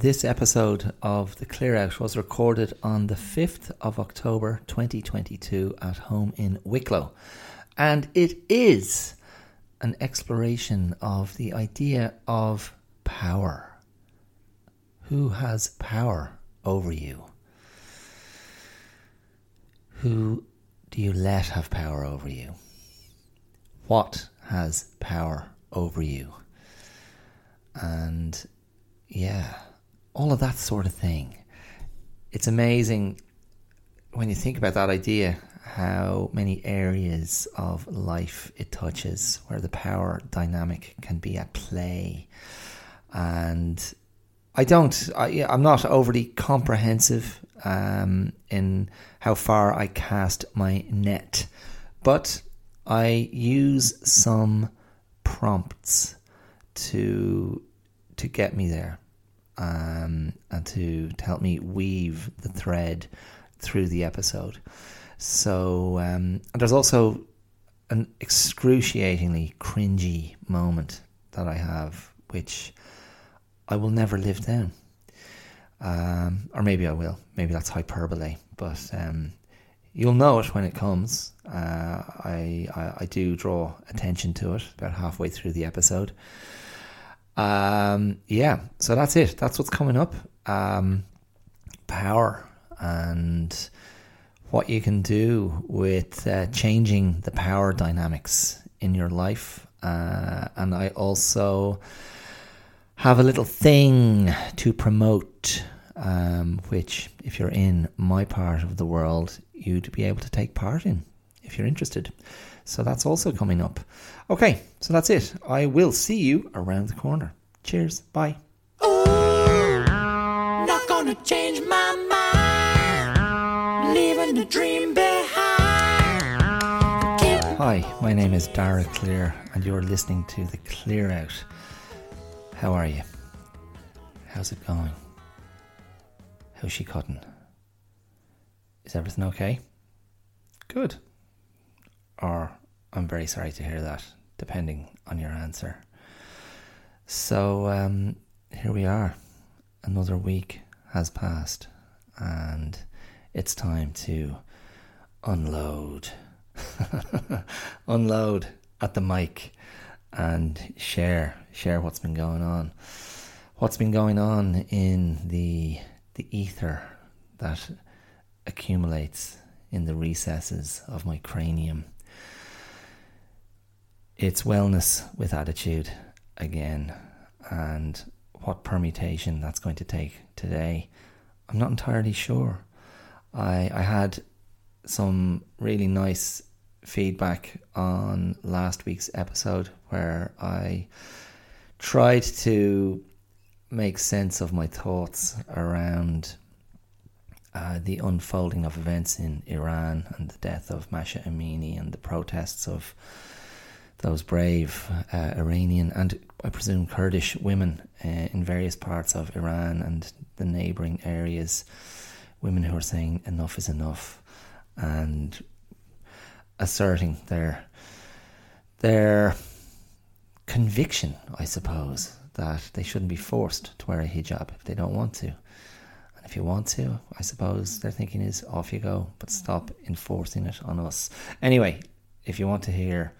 This episode of The Clear Out was recorded on the 5th of October 2022 at home in Wicklow. And it is an exploration of the idea of power. Who has power over you? Who do you let have power over you? What has power over you? And yeah, all of that sort of thing. It's amazing when you think about that idea how many areas of life it touches where the power dynamic can be at play. And I don't, I, I'm not overly comprehensive um, in how far I cast my net, but I use some prompts to to get me there um, and to, to help me weave the thread through the episode. So um, there's also an excruciatingly cringy moment that I have, which I will never live down. Um, or maybe I will. Maybe that's hyperbole, but um, you'll know it when it comes. Uh, I, I, I do draw attention to it about halfway through the episode. Um, yeah, so that's it. That's what's coming up. Um, power and what you can do with uh, changing the power dynamics in your life. Uh, and I also have a little thing to promote, um, which, if you're in my part of the world, you'd be able to take part in if you're interested. So that's also coming up. Okay, so that's it. I will see you around the corner. Cheers. Bye. Not gonna change my mind. Leaving the dream behind. Hi, my name is Dara Clear, and you're listening to The Clear Out. How are you? How's it going? How's she cutting? Is everything okay? Good. Or I'm very sorry to hear that, depending on your answer. So um, here we are. Another week has passed, and it's time to unload. unload at the mic and share share what's been going on. What's been going on in the the ether that accumulates in the recesses of my cranium. It's wellness with attitude again, and what permutation that's going to take today, I'm not entirely sure. I I had some really nice feedback on last week's episode where I tried to make sense of my thoughts around uh, the unfolding of events in Iran and the death of Mahsa Amini and the protests of those brave uh, Iranian and I presume Kurdish women uh, in various parts of Iran and the neighboring areas, women who are saying enough is enough and asserting their their conviction, I suppose, that they shouldn't be forced to wear a hijab if they don't want to. And if you want to, I suppose their thinking is off you go, but stop enforcing it on us. Anyway, if you want to hear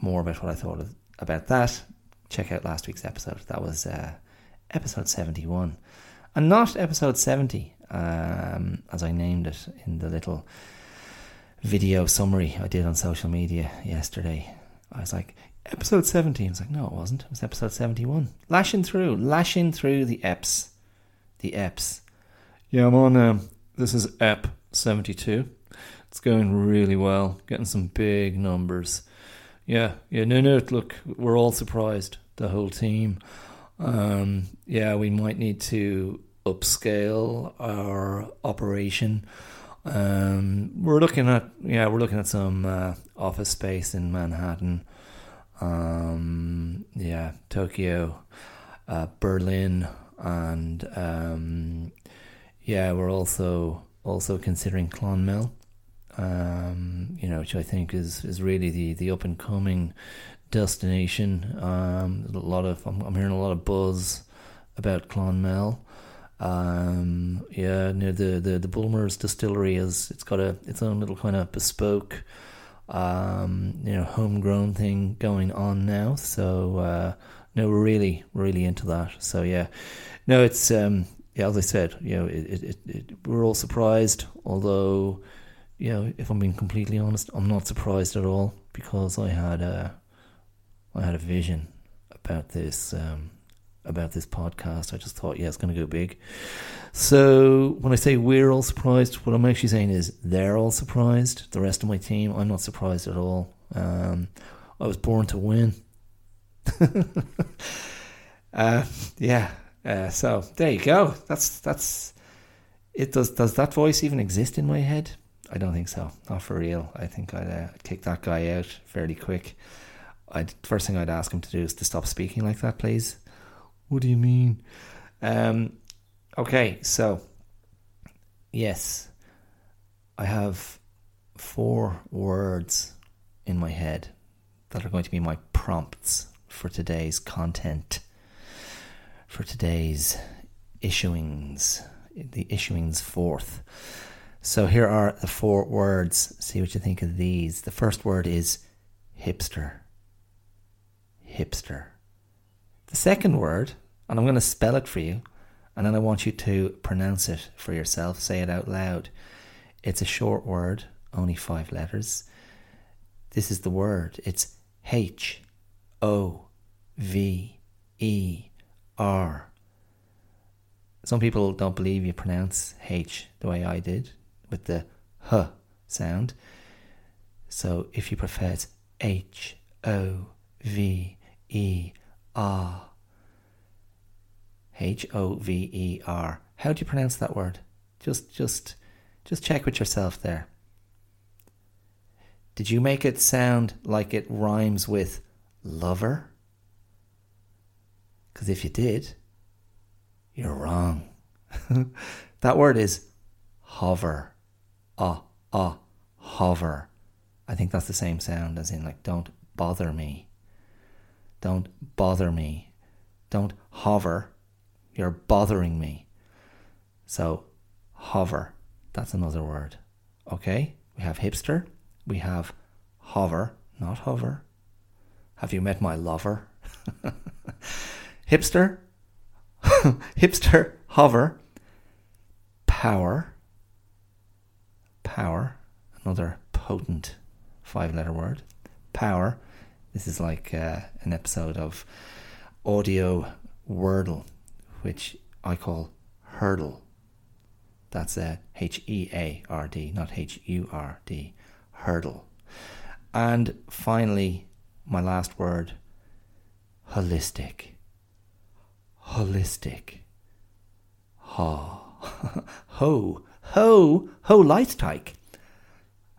more about what I thought of, about that, check out last week's episode. That was uh, episode 71. And not episode 70, um, as I named it in the little video summary I did on social media yesterday. I was like, episode 70. I was like, no, it wasn't. It was episode 71. Lashing through, lashing through the EPs. The EPs. Yeah, I'm on, um, this is EP 72. It's going really well, getting some big numbers. Yeah, yeah, no, no, look, we're all surprised, the whole team. Um, yeah, we might need to upscale our operation. Um, we're looking at yeah, we're looking at some uh, office space in Manhattan. Um, yeah, Tokyo, uh, Berlin, and um, yeah, we're also also considering Clonmel. Um, you know, which I think is is really the the up and coming destination. Um, a lot of I'm, I'm hearing a lot of buzz about Clonmel. Um, yeah, near the the the Bulmers distillery is it's got a its own little kind of bespoke, um, you know, homegrown thing going on now. So uh, no, we're really really into that. So yeah, no, it's um, yeah, as I said, you know, it, it, it, it we're all surprised, although know, if I'm being completely honest, I'm not surprised at all because I had a, I had a vision about this, um, about this podcast. I just thought, yeah, it's going to go big. So when I say we're all surprised, what I'm actually saying is they're all surprised. The rest of my team, I'm not surprised at all. Um, I was born to win. uh, yeah. Uh, so there you go. That's that's it. Does does that voice even exist in my head? I don't think so. Not for real. I think I'd uh, kick that guy out fairly quick. I'd first thing I'd ask him to do is to stop speaking like that, please. What do you mean? Um, okay, so yes, I have four words in my head that are going to be my prompts for today's content, for today's issuings, the issuings forth. So here are the four words. See what you think of these. The first word is hipster. Hipster. The second word, and I'm going to spell it for you, and then I want you to pronounce it for yourself. Say it out loud. It's a short word, only five letters. This is the word. It's H O V E R. Some people don't believe you pronounce H the way I did with the h sound. So if you prefer, it's H O V E R. H O V E R. How do you pronounce that word? Just, just, just check with yourself there. Did you make it sound like it rhymes with lover? Because if you did, you're wrong. that word is hover ah, ah, hover. I think that's the same sound as in like, don't bother me. Don't bother me. Don't hover. You're bothering me. So, hover. That's another word. Okay? We have hipster. We have hover, not hover. Have you met my lover? hipster. hipster, hover. Power power, another potent five letter word. Power. This is like uh, an episode of audio Wordle, which I call heardle. That's a H E A R D, not H U R D. Heardle. And finally, my last word holistic. Holistic. Ha. Ho ho, ho Leitteig.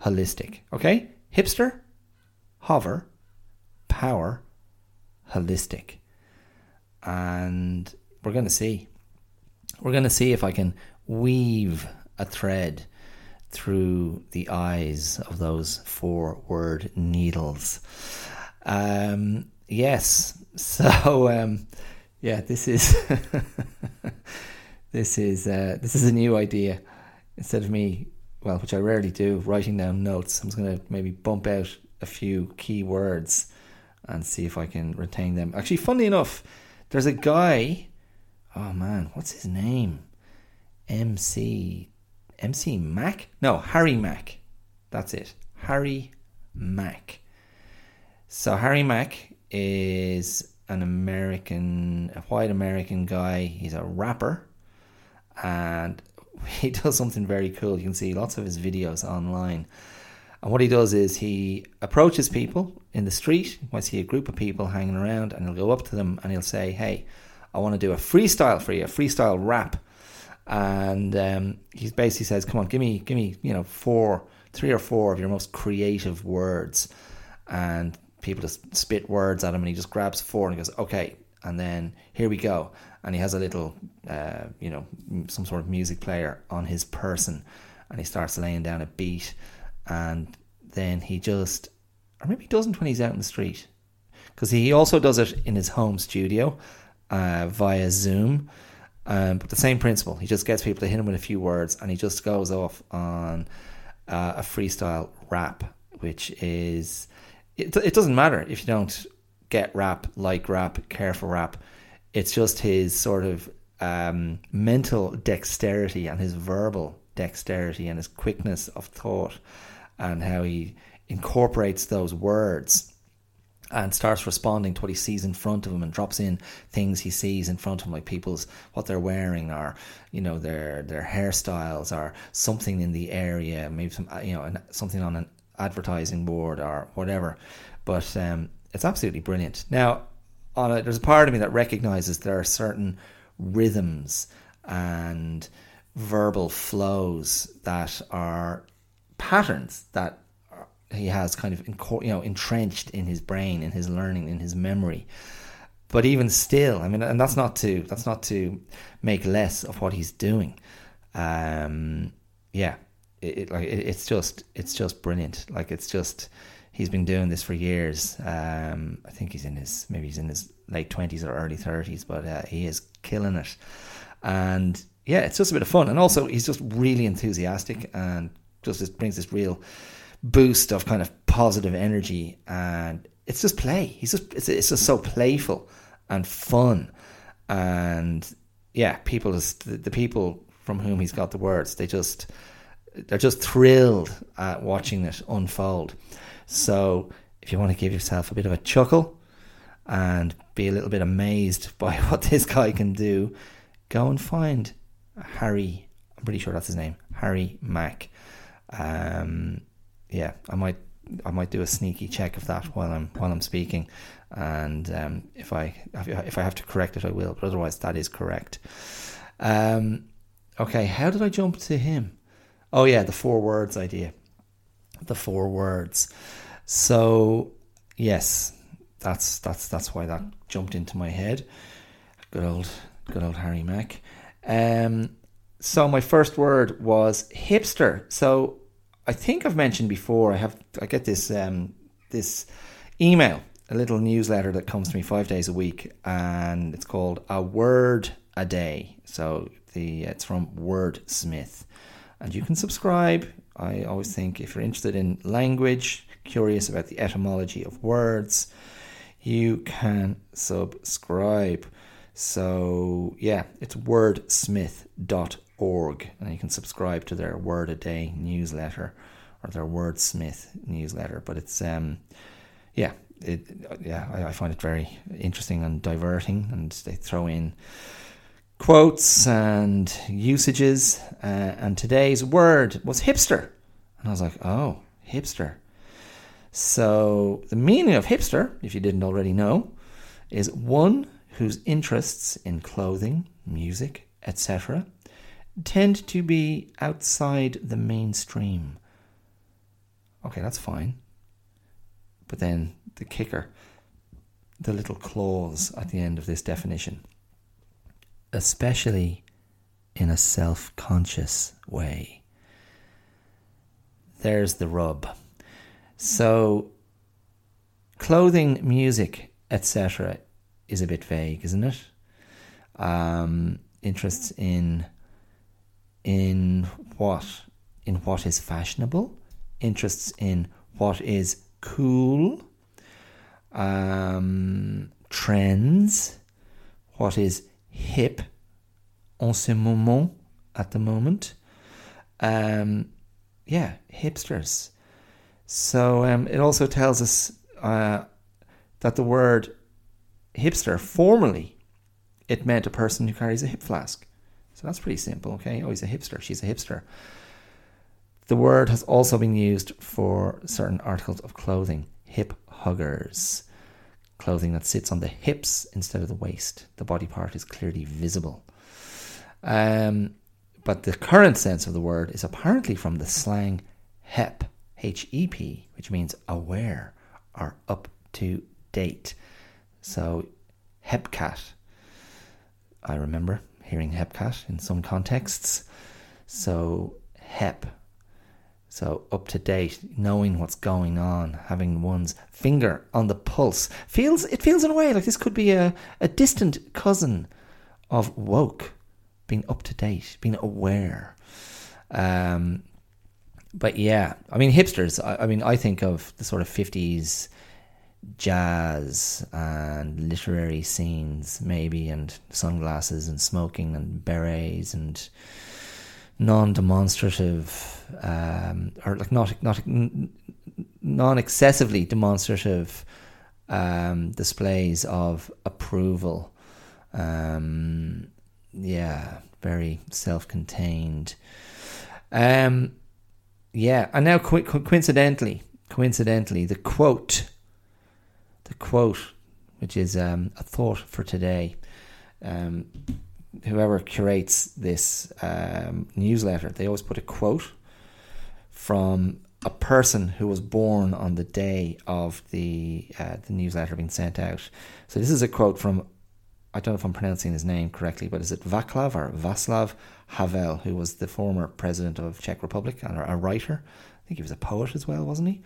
Holistic. Okay? Hipster, hover, power, holistic. And we're going to see. We're going to see if I can weave a thread through the eyes of those four word needles. Um, yes. So, um, yeah, this is. this is uh, this is a new idea instead of me, well, which I rarely do, writing down notes, I'm just going to maybe bump out a few key words and see if I can retain them. Actually, funnily enough, there's a guy. Oh man, what's his name? MC MC Mac? No, Harry Mack. That's it. Harry Mack. So Harry Mack is an American, a white American guy. He's a rapper, and he does something very cool. You can see lots of his videos online. And what he does is he approaches people in the street. You might see a group of people hanging around, and he'll go up to them and he'll say, "Hey, I want to do a freestyle for you, a freestyle rap." And um, he basically says, "Come on, give me, give me, you know, four, three or four of your most creative words." And people just spit words at him, and he just grabs four and he goes, "Okay." And then here we go and he has a little, uh, you know, some sort of music player on his person, and he starts laying down a beat, and then he just, or maybe he doesn't when he's out in the street, because he also does it in his home studio, uh, via Zoom. Um, but the same principle. He just gets people to hit him with a few words, and he just goes off on uh, a freestyle rap, which is it. It doesn't matter if you don't get rap, like rap, care for rap. It's just his sort of um, mental dexterity and his verbal dexterity and his quickness of thought and how he incorporates those words and starts responding to what he sees in front of him and drops in things he sees in front of him like people's what they're wearing or you know their their hairstyles or something in the area maybe some you know something on an advertising board or whatever. But um, it's absolutely brilliant. Now on a, there's a part of me that recognizes there are certain rhythms and verbal flows that are patterns that he has kind of you know entrenched in his brain, in his learning, in his memory. But even still, I mean, and that's not to that's not to make less of what he's doing. Um, yeah, it, it like it, it's just it's just brilliant. Like it's just he's been doing this for years. Um, I think he's in his maybe he's in his late twenties or early thirties, but uh, he is killing it. And yeah, it's just a bit of fun, and also he's just really enthusiastic and just, just brings this real boost of kind of positive energy. And it's just play. He's just it's, it's just so playful and fun. And yeah people the people from whom he's got the words they just they're just thrilled at watching it unfold so if you want to give yourself a bit of a chuckle and be a little bit amazed by what this guy can do go and find harry i'm pretty sure that's his name harry mack um, yeah, I might I might do a sneaky check of that while I'm while I'm speaking, and um, if I if I have to correct it, I will. But otherwise, that is correct. Um, okay, how did I jump to him? Oh yeah, the four words idea. The four words. So yes, that's that's that's why that jumped into my head. Good old good old Harry Mack. Um, so my first word was hipster. So I think I've mentioned before. I have I get this um, this email, a little newsletter that comes to me five days a week, and it's called a word a day. So the it's from Wordsmith, and you can subscribe. I always think if you're interested in language, curious about the etymology of words, you can subscribe. So yeah, it's wordsmith.org org, and you can subscribe to their Word a Day newsletter or their Wordsmith newsletter. But it's um, yeah, it yeah, I, I find it very interesting and diverting, and they throw in quotes and usages. Uh, and today's word was hipster, and I was like, oh, hipster. So the meaning of hipster, if you didn't already know, is one whose interests in clothing, music, etc tend to be outside the mainstream. Okay, that's fine. But then the kicker, the little clause at the end of this definition, especially in a self conscious way. There's the rub. So, clothing, music, etc., is a bit vague, isn't it? Um, interests in in what in what is fashionable, interests in what is cool, um, trends, what is hip en ce moment at the moment. Um, yeah, hipsters. So um, it also tells us uh, that the word hipster formerly it meant a person who carries a hip flask. So that's pretty simple, okay? Oh, he's a hipster. She's a hipster. The word has also been used for certain articles of clothing, hip huggers. Clothing that sits on the hips instead of the waist. The body part is clearly visible. Um, but the current sense of the word is apparently from the slang hep, H E P, which means aware or up to date. So, hepcat, I remember hearing hepcat in some contexts. So, hep. So up to date, knowing what's going on, having one's finger on the pulse feels it feels in a way like this could be a, a distant cousin of woke, being up to date, being aware. Um, but yeah, I mean hipsters. I, I mean I think of the sort of fifties jazz and literary scenes, maybe, and sunglasses and smoking and berets and non-demonstrative um, or like not not non-excessively demonstrative um, displays of approval. Um, yeah, very self-contained. Um, yeah, and now co- coincidentally, coincidentally, the quote, the quote, which is um, a thought for today. Um, whoever curates this um, newsletter, they always put a quote from a person who was born on the day of the uh, the newsletter being sent out. So this is a quote from I don't know if I'm pronouncing his name correctly, but is it Vaclav or Václav Havel, who was the former president of Czech Republic and a writer? I think he was a poet as well, wasn't he?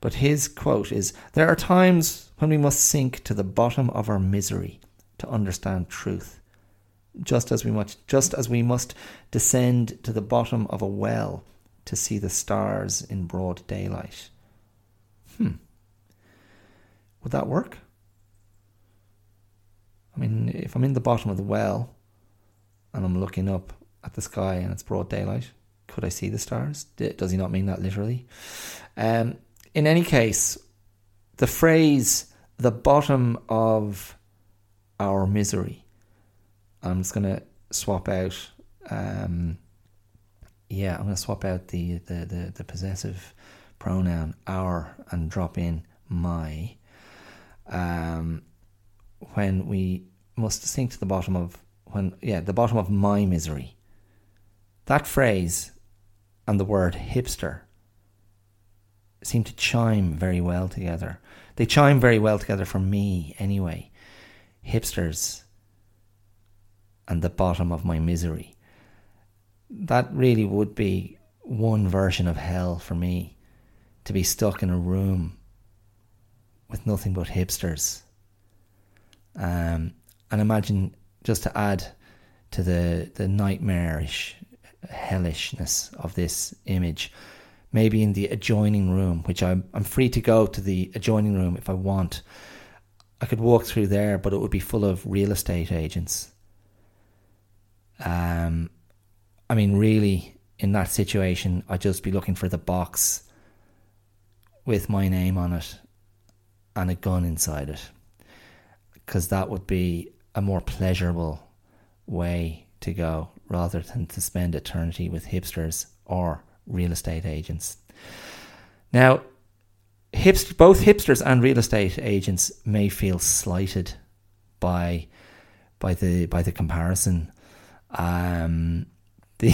But his quote is There are times when we must sink to the bottom of our misery to understand truth just as we must just as we must descend to the bottom of a well to see the stars in broad daylight. Hmm. Would that work? I mean, if I'm in the bottom of the well and I'm looking up at the sky and it's broad daylight, could I see the stars? Does he not mean that literally? Um, in any case, the phrase the bottom of our misery I'm just gonna swap out. Um, yeah, I'm gonna swap out the, the, the, the possessive pronoun our and drop in my. Um, when we must sink to the bottom of when yeah the bottom of my misery. That phrase and the word hipster seem to chime very well together. They chime very well together for me anyway. Hipsters and the bottom of my misery. That really would be one version of hell for me to be stuck in a room with nothing but hipsters. Um, and imagine just to add to the, the nightmarish hellishness of this image, maybe in the adjoining room, which I'm, I'm free to go to the adjoining room if I want. I could walk through there, but it would be full of real estate agents um, I mean, really, in that situation, I'd just be looking for the box with my name on it and a gun inside it. Because that would be a more pleasurable way to go rather than to spend eternity with hipsters or real estate agents. Now, hipst- both hipsters and real estate agents may feel slighted by by the by the comparison um, the,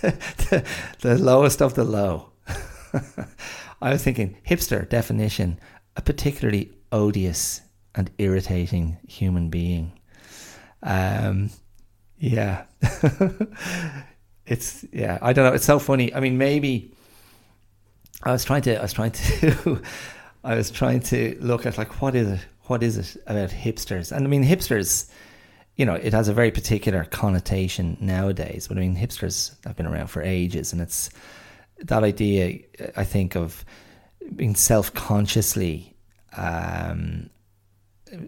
the, the, the lowest of the low. I was thinking hipster definition, a particularly odious and irritating human being. Um, yeah, it's yeah. I don't know. It's so funny. I mean, maybe I was trying to. I was trying to. I was trying to look at like what is it? What is it about hipsters? And I mean, hipsters you know, it has a very particular connotation nowadays. But I mean, hipsters have been around for ages, and it's that idea. I think of being self-consciously, um,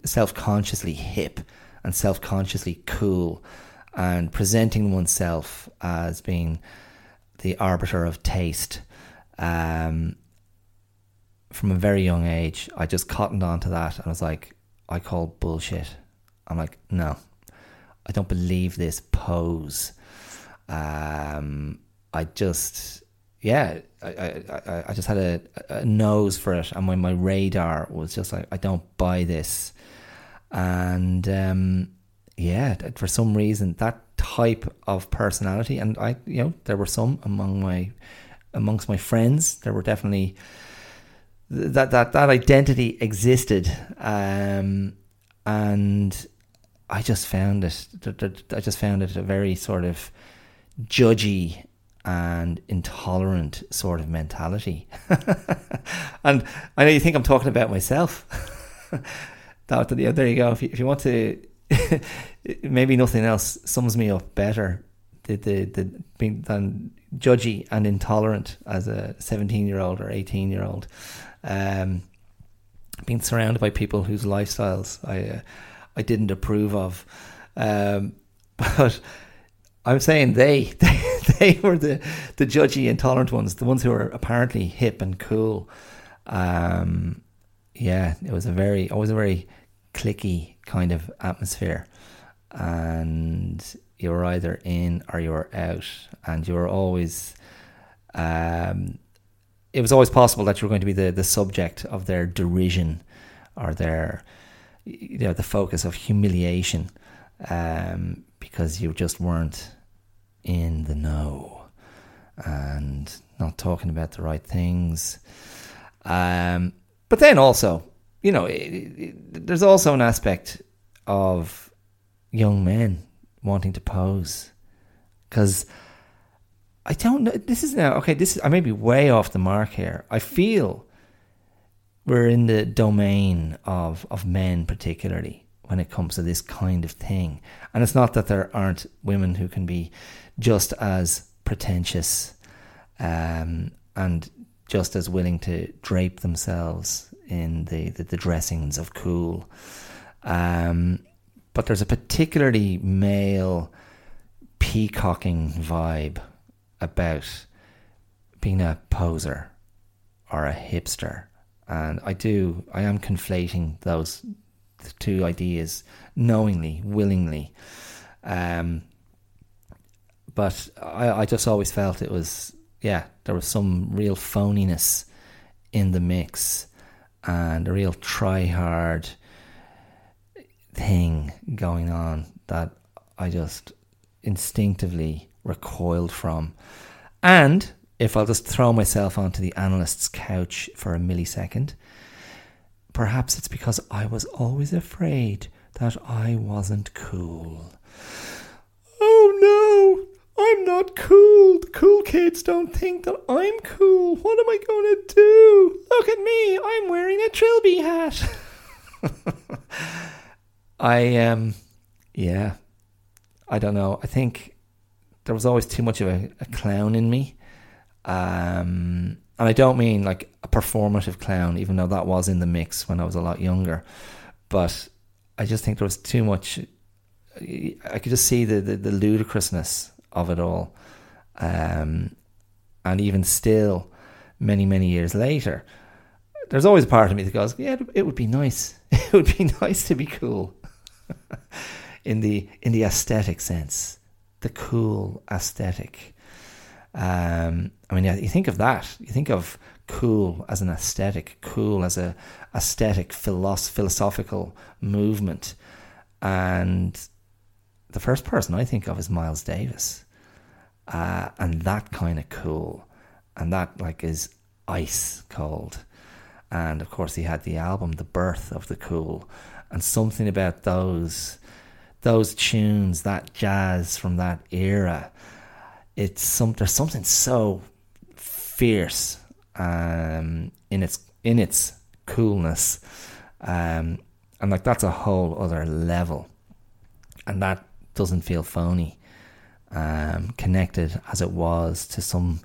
self-consciously hip and self-consciously cool, and presenting oneself as being the arbiter of taste. Um, from a very young age, I just cottoned on to that, and I was like, I call bullshit. I'm like, no, I don't believe this pose. Um, I just, yeah, I, I, I just had a, a nose for it, and my, my radar was just like, I don't buy this. And um, yeah, for some reason, that type of personality, and I, you know, there were some among my, amongst my friends, there were definitely that that that identity existed, um, and I just found it. I just found it a very sort of judgy and intolerant sort of mentality. and I know you think I'm talking about myself. there you go. If you, if you want to, maybe nothing else sums me up better the, the, the being than judgy and intolerant as a 17 year old or 18 year old. Um, being surrounded by people whose lifestyles I uh, I didn't approve of. Um, but I'm saying they, they they were the the judgy, intolerant ones, the ones who were apparently hip and cool. Um, yeah, it was a very always a very cliquey kind of atmosphere, and you were either in or you were out, and you were always. Um, it was always possible that you were going to be the, the subject of their derision or their you know the focus of humiliation um, because you just weren't in the know and not talking about the right things. Um, but then also, you know, it, it, there's also an aspect of young men wanting to pose because I don't know. This is now okay. This is I may be way off the mark here. I feel we're in the domain of of men, particularly when it comes to this kind of thing. And it's not that there aren't women who can be just as pretentious um, and just as willing to drape themselves in the, the, the dressings of cool. Um, but there's a particularly male peacocking vibe about being a poser or a hipster. And I do, I am conflating those two ideas knowingly, willingly. Um, but I, I just always felt it was, yeah, there was some real phoniness in the mix and a real try hard thing going on that I just instinctively recoiled from. And if I'll just throw myself onto the analyst's couch for a millisecond, perhaps it's because I was always afraid that I wasn't cool. Oh no! I'm not cool. The cool kids don't think that I'm cool. What am I going to do? Look at me. I'm wearing a trilby hat. I um yeah. I don't know. I think there was always too much of a, a clown in me. Um and I don't mean like a performative clown, even though that was in the mix when I was a lot younger. But I just think there was too much I could just see the, the, the ludicrousness of it all. Um, and even still, many, many years later, there's always a part of me that goes, yeah, it would be nice. It would be nice to be cool. in the in the aesthetic sense, the cool aesthetic. Um, I mean, you think of that. You think of cool as an aesthetic, cool as a aesthetic philosoph- philosophical movement, and the first person I think of is Miles Davis, uh, and that kind of cool, and that like is ice cold, and of course he had the album The Birth of the Cool, and something about those those tunes, that jazz from that era, it's some there's something so fierce um, in its in its coolness, um, and like that's a whole other level, and that doesn't feel phony. Um, connected as it was to some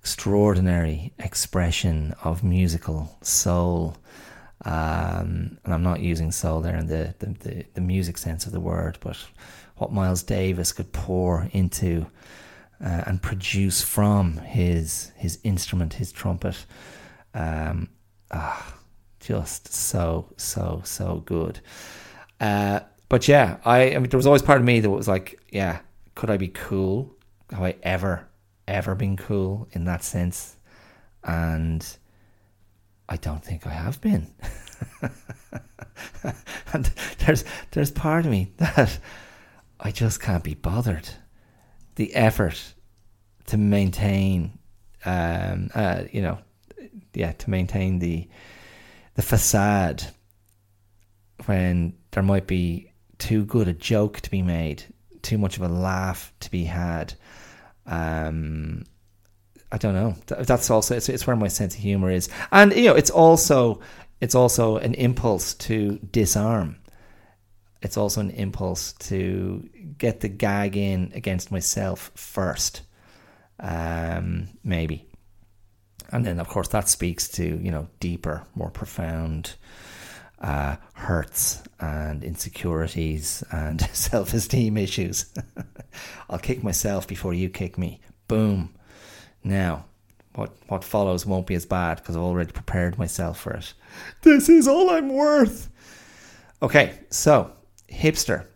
extraordinary expression of musical soul. Um, and I'm not using soul there in the, the, the, the, music sense of the word, but what Miles Davis could pour into uh, and produce from his his instrument, his trumpet. Um, ah, just so so so good. Uh, but yeah, I, I mean, there was always part of me that was like, yeah, could I be cool? Have I ever, ever been cool in that sense? And I don't think I have been. and there's there's part of me that I just can't be bothered. The effort to maintain, um, uh, you know, yeah, to maintain the the facade when there might be too good a joke to be made, too much of a laugh to be had, Um, I don't know. That's also it's, it's where my sense of humor is, and you know, it's also it's also an impulse to disarm. It's also an impulse to get the gag in against myself first, um, maybe, and then of course that speaks to you know deeper, more profound uh, hurts and insecurities and self esteem issues. I'll kick myself before you kick me. Boom. Now, what what follows won't be as bad because I've already prepared myself for it. This is all I'm worth. Okay, so hipster.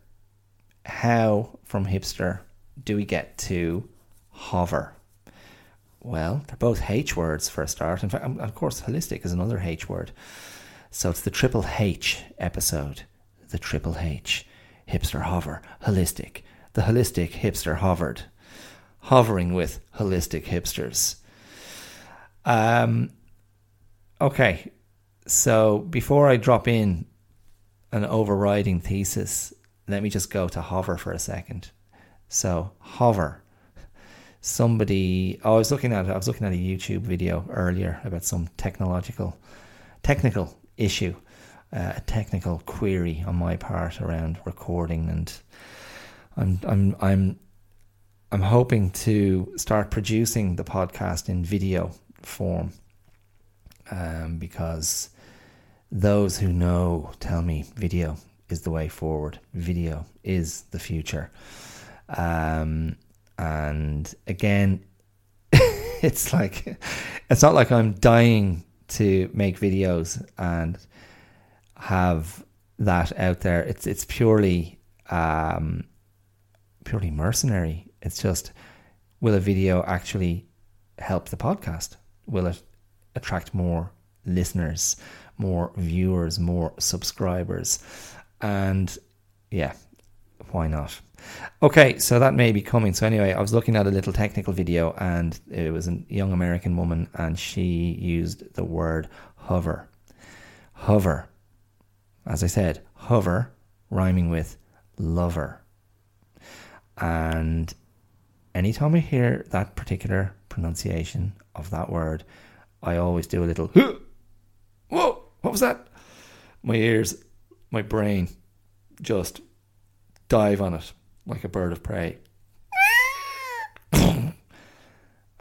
How from hipster do we get to hover? Well, they're both H words for a start. In fact, of course, holistic is another H word. So it's the triple H episode. The triple H. Hipster hover. Holistic. The holistic hipster hovered. Hovering with holistic hipsters. Um, okay. So before I drop in an overriding thesis, let me just go to hover for a second. So hover. Somebody, oh, I was looking at I was looking at a YouTube video earlier about some technological, technical issue, uh, a technical query on my part around recording, and I'm I'm I'm I'm hoping to start producing the podcast in video form, um, because those who know tell me video is the way forward. Video is the future. Um, and again, it's like it's not like I'm dying to make videos and have that out there. It's it's purely um, purely mercenary. It's just will a video actually help the podcast? Will it attract more listeners, more viewers, more subscribers? And yeah, why not? Okay, so that may be coming. So anyway, I was looking at a little technical video, and it was a young American woman, and she used the word hover. Hover, as I said, hover, rhyming with lover. And anytime I hear that particular pronunciation of that word, I always do a little. What was that? My ears, my brain, just dive on it like a bird of prey. and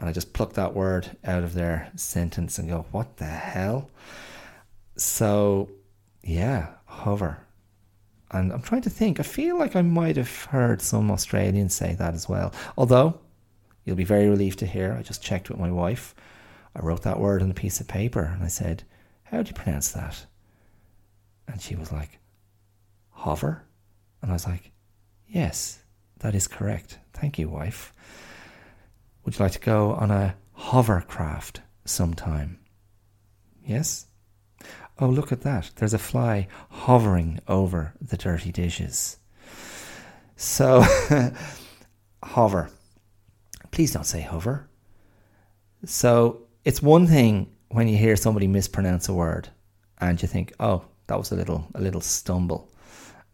I just pluck that word out of their sentence and go, what the hell? So, yeah, hover. And I'm trying to think, I feel like I might have heard some Australians say that as well. Although, you'll be very relieved to hear, I just checked with my wife. I wrote that word on a piece of paper and I said, How do you pronounce that? And she was like, Hover? And I was like, Yes, that is correct. Thank you, wife. Would you like to go on a hovercraft sometime? Yes? Oh, look at that. There's a fly hovering over the dirty dishes. So, hover. Please don't say hover. So, it's one thing when you hear somebody mispronounce a word and you think, oh, that was a little, a little stumble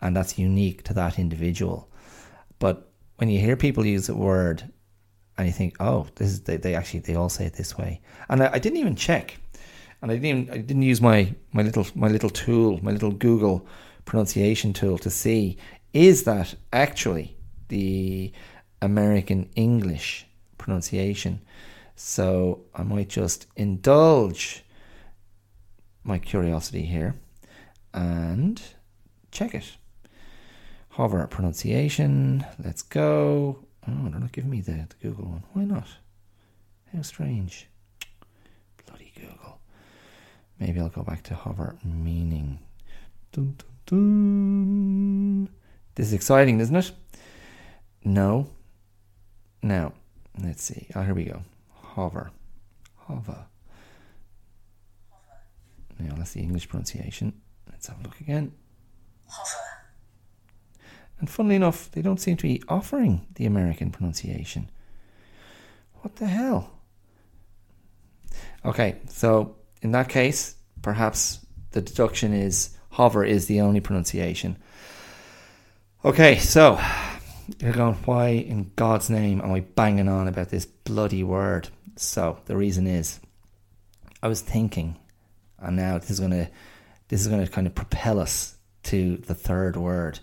and that's unique to that individual. But when you hear people use a word and you think, oh, this is they, they actually they all say it this way, and I, I didn't even check, and I didn't even, I didn't use my my little my little tool, my little Google pronunciation tool to see is that actually the American English pronunciation. So I might just indulge my curiosity here and check it. Hover pronunciation. Let's go. Oh, they're not giving me the, the Google one. Why not? How strange. Bloody Google. Maybe I'll go back to hover meaning. Dun, dun, dun. This is exciting, isn't it? No. Now, let's see. Oh, here we go. Hover. Hover. Now, that's the English pronunciation. Let's have a look again. Hover. And funnily enough, they don't seem to be offering the American pronunciation. What the hell? Okay, so in that case, perhaps the deduction is hover is the only pronunciation. Okay, so you're going, why in God's name am I banging on about this bloody word? So the reason is, I was thinking, and now this is gonna, this is gonna kind of propel us to the third word.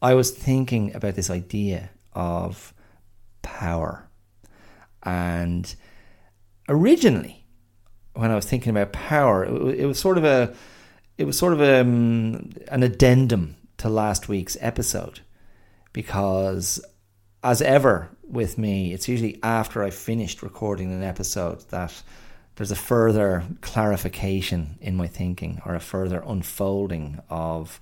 I was thinking about this idea of power, and originally, when I was thinking about power, it, it was sort of a, it was sort of a, um, an addendum to last week's episode because as ever with me, it's usually after I've finished recording an episode that there's a further clarification in my thinking or a further unfolding of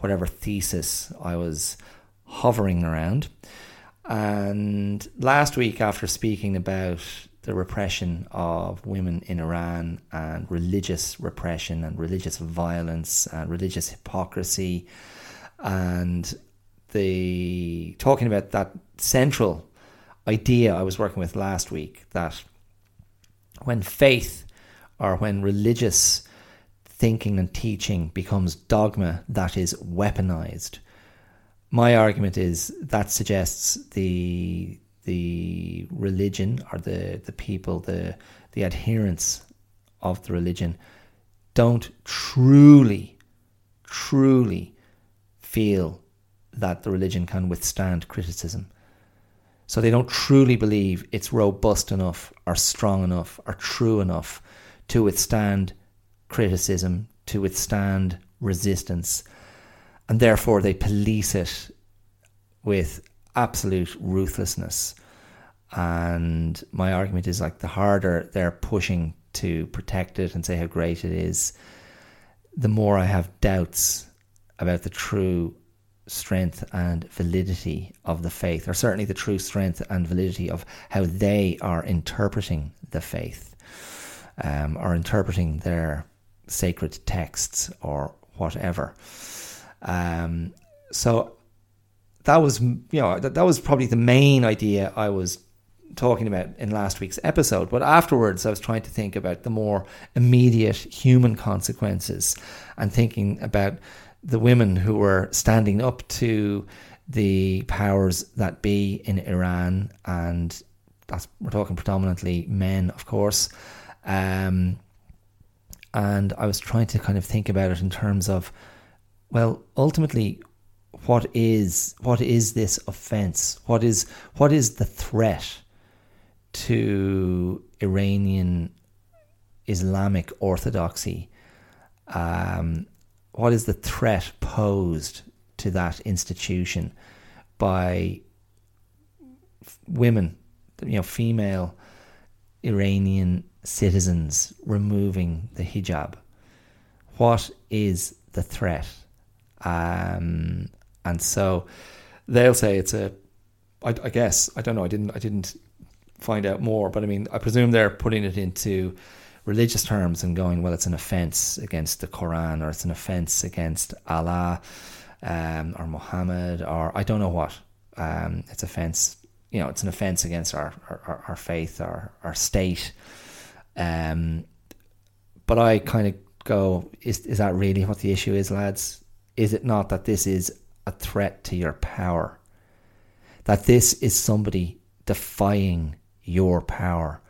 whatever thesis I was hovering around. And last week, after speaking about the repression of women in Iran and religious repression and religious violence and religious hypocrisy and the talking about that central idea I was working with last week that when faith or when religious thinking and teaching becomes dogma that is weaponized, my argument is that suggests the the religion or the, the people, the the adherents of the religion don't truly, truly feel that the religion can withstand criticism. So they don't truly believe it's robust enough or strong enough or true enough to withstand criticism, to withstand resistance. And therefore they police it with absolute ruthlessness. And my argument is like the harder they're pushing to protect it and say how great it is, the more I have doubts about the true strength and validity of the faith, or certainly the true strength and validity of how they are interpreting the faith, um, or interpreting their sacred texts or whatever. Um, so that was, you know, that, that was probably the main idea I was talking about in last week's episode. But afterwards, I was trying to think about the more immediate human consequences and thinking about the women who were standing up to the powers that be in Iran, and that's we're talking predominantly men, of course. Um, and I was trying to kind of think about it in terms of, well, ultimately, what is what is this offense? What is what is the threat to Iranian Islamic orthodoxy? Um, what is the threat posed to that institution by women, you know, female Iranian citizens removing the hijab? What is the threat? Um, and so they'll say it's a. I, I guess I don't know. I didn't. I didn't find out more, but I mean, I presume they're putting it into religious terms and going, well, it's an offense against the Quran or it's an offense against Allah um, or Muhammad or I don't know what. Um, it's offense, you know, it's an offense against our, our, our faith, our, our state. Um, but I kind of go, is, is that really what the issue is, lads? Is it not that this is a threat to your power? That this is somebody defying your power?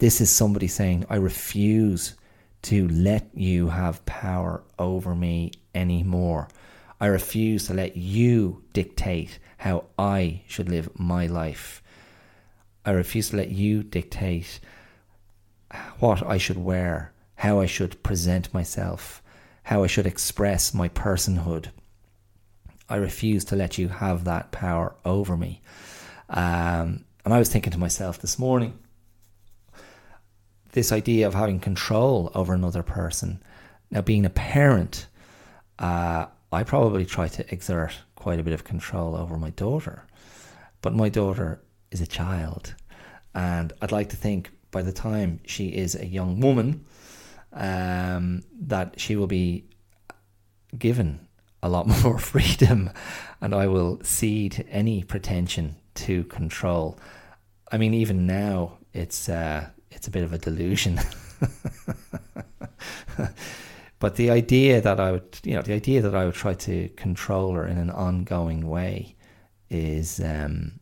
This is somebody saying, I refuse to let you have power over me anymore. I refuse to let you dictate how I should live my life. I refuse to let you dictate what I should wear, how I should present myself, how I should express my personhood. I refuse to let you have that power over me. Um, and I was thinking to myself this morning, this idea of having control over another person. Now, being a parent, uh, I probably try to exert quite a bit of control over my daughter, but my daughter is a child, and I'd like to think by the time she is a young woman, um, that she will be given a lot more freedom, and I will cede any pretension to control. I mean, even now, it's uh, it's a bit of a delusion. but the idea that I would, you know, the idea that I would try to control her in an ongoing way is, um,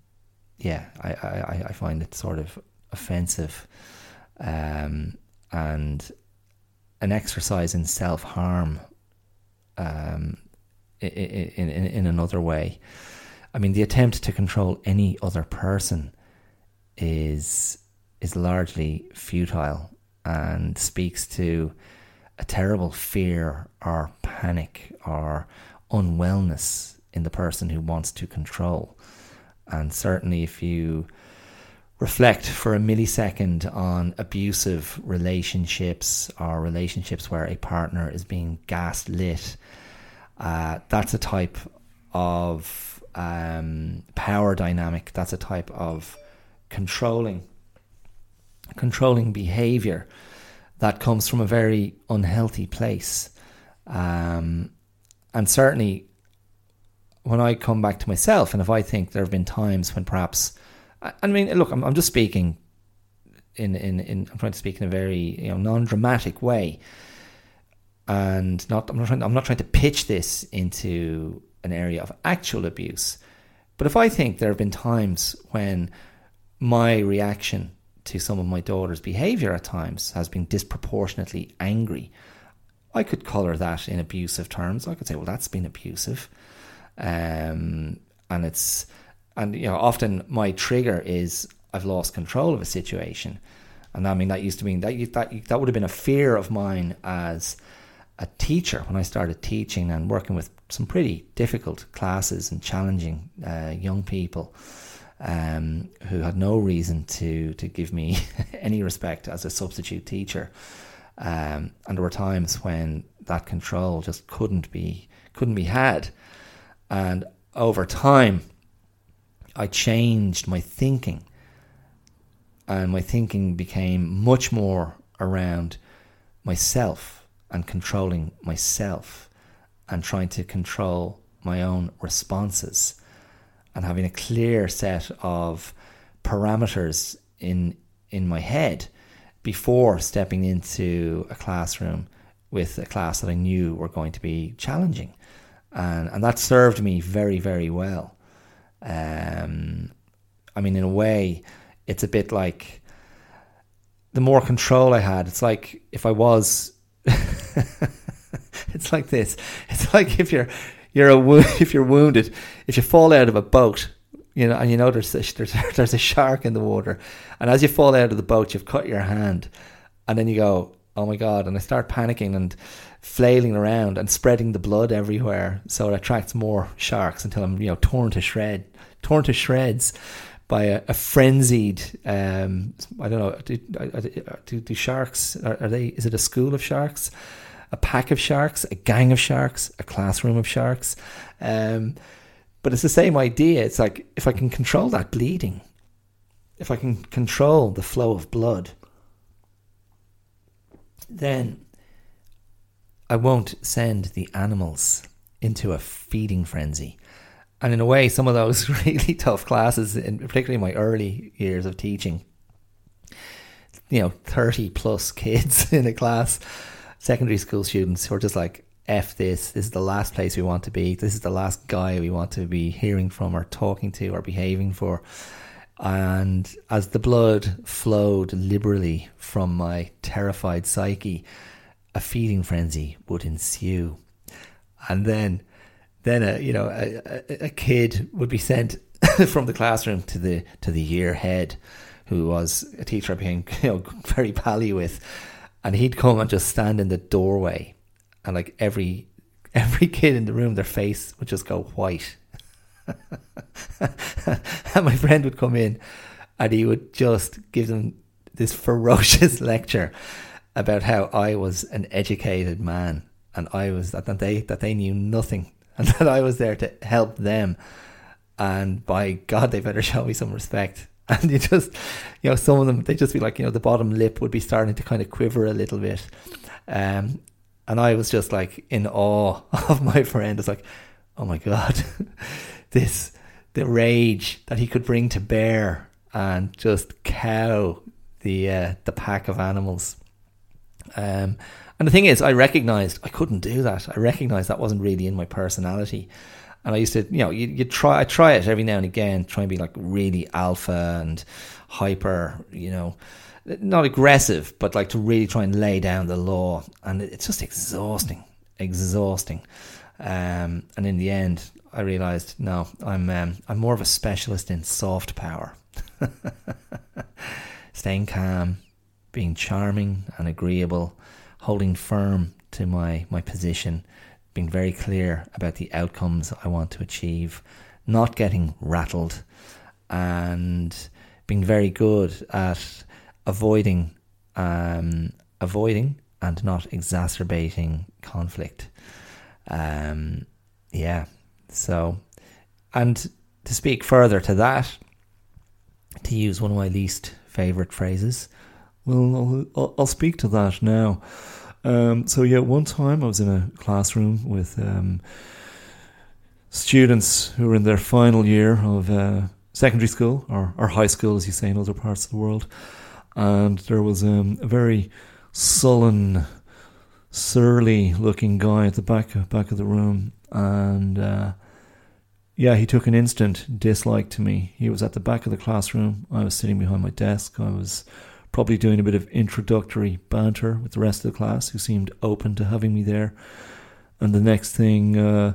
yeah, I, I, I find it sort of offensive um, and an exercise in self harm um, in, in, in another way. I mean, the attempt to control any other person is is largely futile and speaks to a terrible fear or panic or unwellness in the person who wants to control. And certainly, if you reflect for a millisecond on abusive relationships or relationships where a partner is being gaslit, uh, that's a type of um, power dynamic. That's a type of controlling controlling behavior that comes from a very unhealthy place. Um, and certainly, when I come back to myself, and if I think there have been times when perhaps, I mean, look, I'm, I'm just speaking in, in, in, I'm trying to speak in a very you know non-dramatic way, and not I'm not trying I'm not trying to pitch this into an area of actual abuse, but if I think there have been times when my reaction to some of my daughter's behaviour at times has been disproportionately angry. I could colour that in abusive terms. I could say, well, that's been abusive. Um, and it's, and you know, often my trigger is I've lost control of a situation. And I mean, that used to mean that, that, that would have been a fear of mine as a teacher when I started teaching and working with some pretty difficult classes and challenging uh, young people um, who had no reason to to give me any respect as a substitute teacher. Um, and there were times when that control just couldn't be couldn't be had. And over time, I changed my thinking, and my thinking became much more around myself and controlling myself and trying to control my own responses and having a clear set of parameters in in my head before stepping into a classroom with a class that I knew were going to be challenging, and and that served me very very well. Um, I mean, in a way, it's a bit like the more control I had. It's like if I was. it's like this. It's like if you're you're a if you're wounded, if you fall out of a boat, you know, and you know there's a, there's there's a shark in the water, and as you fall out of the boat, you've cut your hand, and then you go, oh my god, and I start panicking and flailing around and spreading the blood everywhere, so it attracts more sharks until I'm you know torn to shred, torn to shreds by a, a frenzied. Um, I don't know. Do, do, do sharks are, are, they? Is it a school of sharks? A pack of sharks? A gang of sharks? A classroom of sharks? Um, but it's the same idea. It's like if I can control that bleeding, if I can control the flow of blood, then I won't send the animals into a feeding frenzy. And in a way, some of those really tough classes, in particularly my early years of teaching, you know, 30 plus kids in a class, secondary school students who are just like, F this, this is the last place we want to be, this is the last guy we want to be hearing from or talking to or behaving for. And as the blood flowed liberally from my terrified psyche, a feeding frenzy would ensue. And then, then a you know a, a, kid would be sent from the classroom to the to the year head, who was a teacher I became you know very pally with, and he'd come and just stand in the doorway and like every every kid in the room, their face would just go white. and my friend would come in, and he would just give them this ferocious lecture about how I was an educated man, and I was that they that they knew nothing, and that I was there to help them. And by God, they better show me some respect. And you just, you know, some of them, they just be like, you know, the bottom lip would be starting to kind of quiver a little bit. Um, and I was just like in awe of my friend. It's like, oh my God, this, the rage that he could bring to bear and just cow the, uh, the pack of animals. Um, and the thing is, I recognized I couldn't do that. I recognized that wasn't really in my personality. And I used to, you know, you, you try, I try it every now and again, try and be like really alpha and hyper, you know, not aggressive, but like to really try and lay down the law. And it's just exhausting, exhausting. Um, and in the end, I realized no, I'm um, I'm more of a specialist in soft power, staying calm, being charming and agreeable, holding firm to my my position, being very clear about the outcomes I want to achieve, not getting rattled, and being very good at avoiding um, avoiding and not exacerbating conflict. Um, yeah. So, and to speak further to that, to use one of my least favorite phrases, well, I'll, I'll speak to that now. Um, so yeah, one time I was in a classroom with um, students who were in their final year of uh, secondary school or, or high school, as you say in other parts of the world, and there was um, a very sullen, surly-looking guy at the back back of the room, and uh, yeah, he took an instant dislike to me. He was at the back of the classroom. I was sitting behind my desk. I was probably doing a bit of introductory banter with the rest of the class, who seemed open to having me there. And the next thing, uh,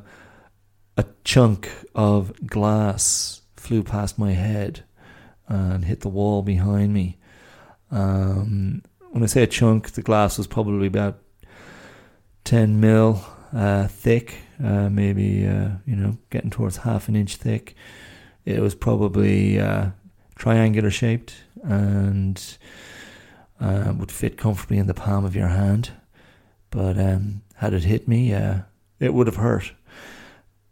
a chunk of glass flew past my head and hit the wall behind me. Um, when I say a chunk, the glass was probably about 10 mil uh, thick, uh, maybe, uh, you know, getting towards half an inch thick. It was probably uh, triangular shaped and uh, would fit comfortably in the palm of your hand. But um, had it hit me, uh, it would have hurt.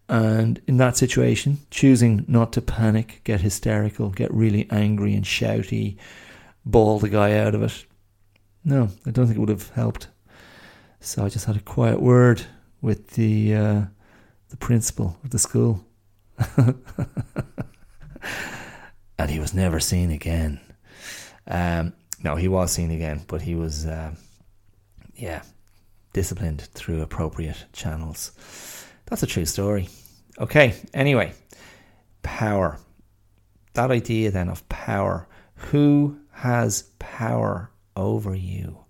And in that situation, choosing not to panic, get hysterical, get really angry and shouty, bawl the guy out of it, no, I don't think it would have helped. So I just had a quiet word with the uh, the principal of the school, and he was never seen again. Um, no, he was seen again, but he was, uh, yeah, disciplined through appropriate channels. That's a true story. Okay, anyway, power. That idea then of power. Who has power over you?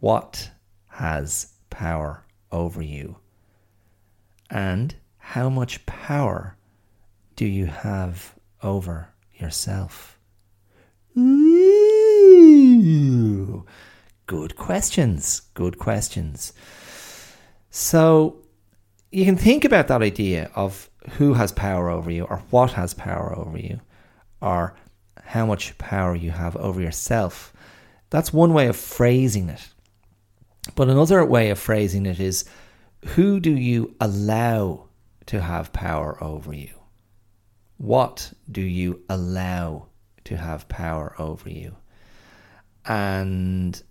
What has power over you? And how much power do you have over yourself? Ooh, good questions. Good questions. So you can think about that idea of who has power over you, or what has power over you, or how much power you have over yourself. That's one way of phrasing it. But another way of phrasing it is who do you allow to have power over you? What do you allow to have power over you? And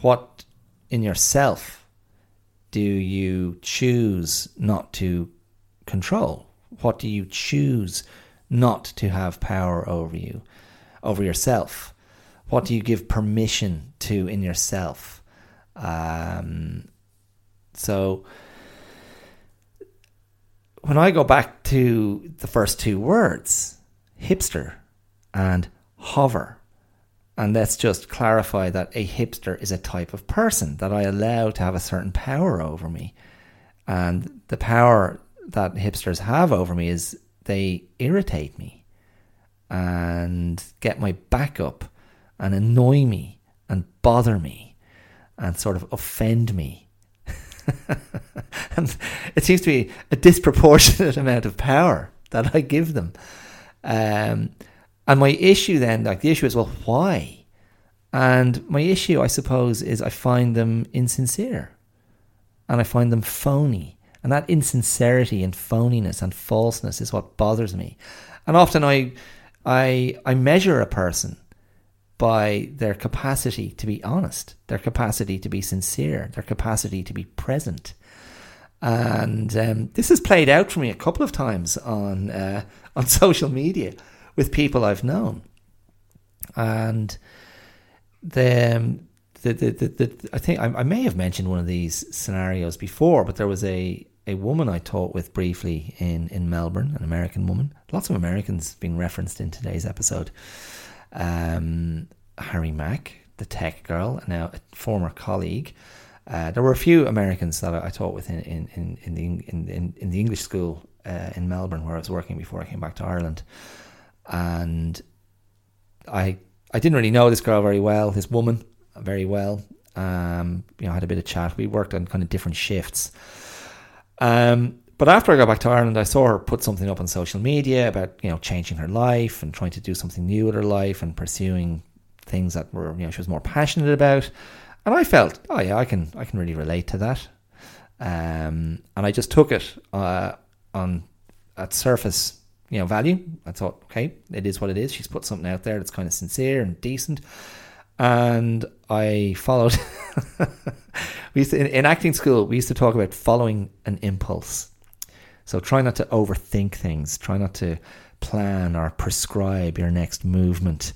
what in yourself do you choose not to control? What do you choose not to have power over you, over yourself? What do you give permission to in yourself? Um, so when I go back to the first two words, hipster and hover, and let's just clarify that a hipster is a type of person that I allow to have a certain power over me. And the power that hipsters have over me is they irritate me and get my back up and annoy me and bother me and sort of offend me. and it seems to be a disproportionate amount of power that I give them. Um, and my issue then, like the issue is, well, why? And my issue, I suppose, is I find them insincere and I find them phony. And that insincerity and phoniness and falseness is what bothers me. And often I, I, I measure a person by their capacity to be honest, their capacity to be sincere, their capacity to be present. And um, this has played out for me a couple of times on uh, on social media with people I've known. And the, the, the, the, the I think I, I, may have mentioned one of these scenarios before, but there was a a woman I taught with briefly in, in Melbourne, an American woman. Lots of Americans being referenced in today's episode. Um, Harry Mack, the tech girl, now a former colleague. Uh, there were a few Americans that I, I taught with in, in, in, in the in, in, in the English school uh, in Melbourne where I was working before I came back to Ireland, and I I didn't really know this girl very well, this woman very well. Um, you know, I had a bit of chat. We worked on kind of different shifts. Um, but after I got back to Ireland, I saw her put something up on social media about you know changing her life and trying to do something new with her life and pursuing things that were you know she was more passionate about. And I felt, oh yeah, I can I can really relate to that. Um, and I just took it uh, on at surface you know value. I thought, okay, it is what it is. She's put something out there that's kind of sincere and decent. And I followed. we used to, in, in acting school, we used to talk about following an impulse. So try not to overthink things. Try not to plan or prescribe your next movement.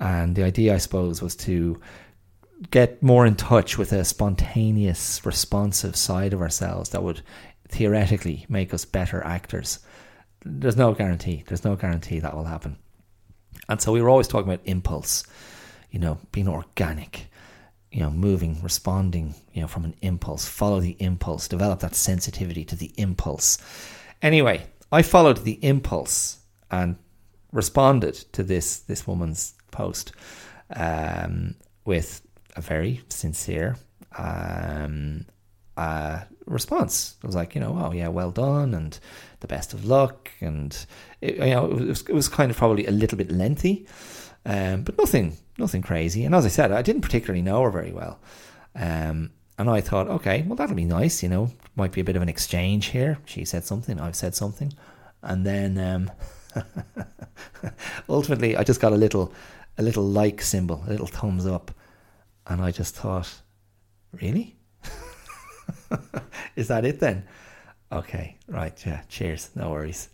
And the idea, I suppose, was to get more in touch with a spontaneous, responsive side of ourselves that would theoretically make us better actors. There's no guarantee. There's no guarantee that will happen. And so we were always talking about impulse, you know, being organic, you know, moving, responding, you know, from an impulse, follow the impulse, develop that sensitivity to the impulse. Anyway, I followed the impulse and responded to this this woman's post um, with a very sincere um, uh, response. I was like, you know, oh yeah, well done, and the best of luck, and it, you know, it was, it was kind of probably a little bit lengthy, um, but nothing, nothing crazy. And as I said, I didn't particularly know her very well, um, and I thought, okay, well that'll be nice, you know, might be a bit of an exchange here. She said something, I've said something, and then um, ultimately, I just got a little, a little like symbol, a little thumbs up, and I just thought, really Is that it then? Okay, right. Yeah. Cheers. No worries.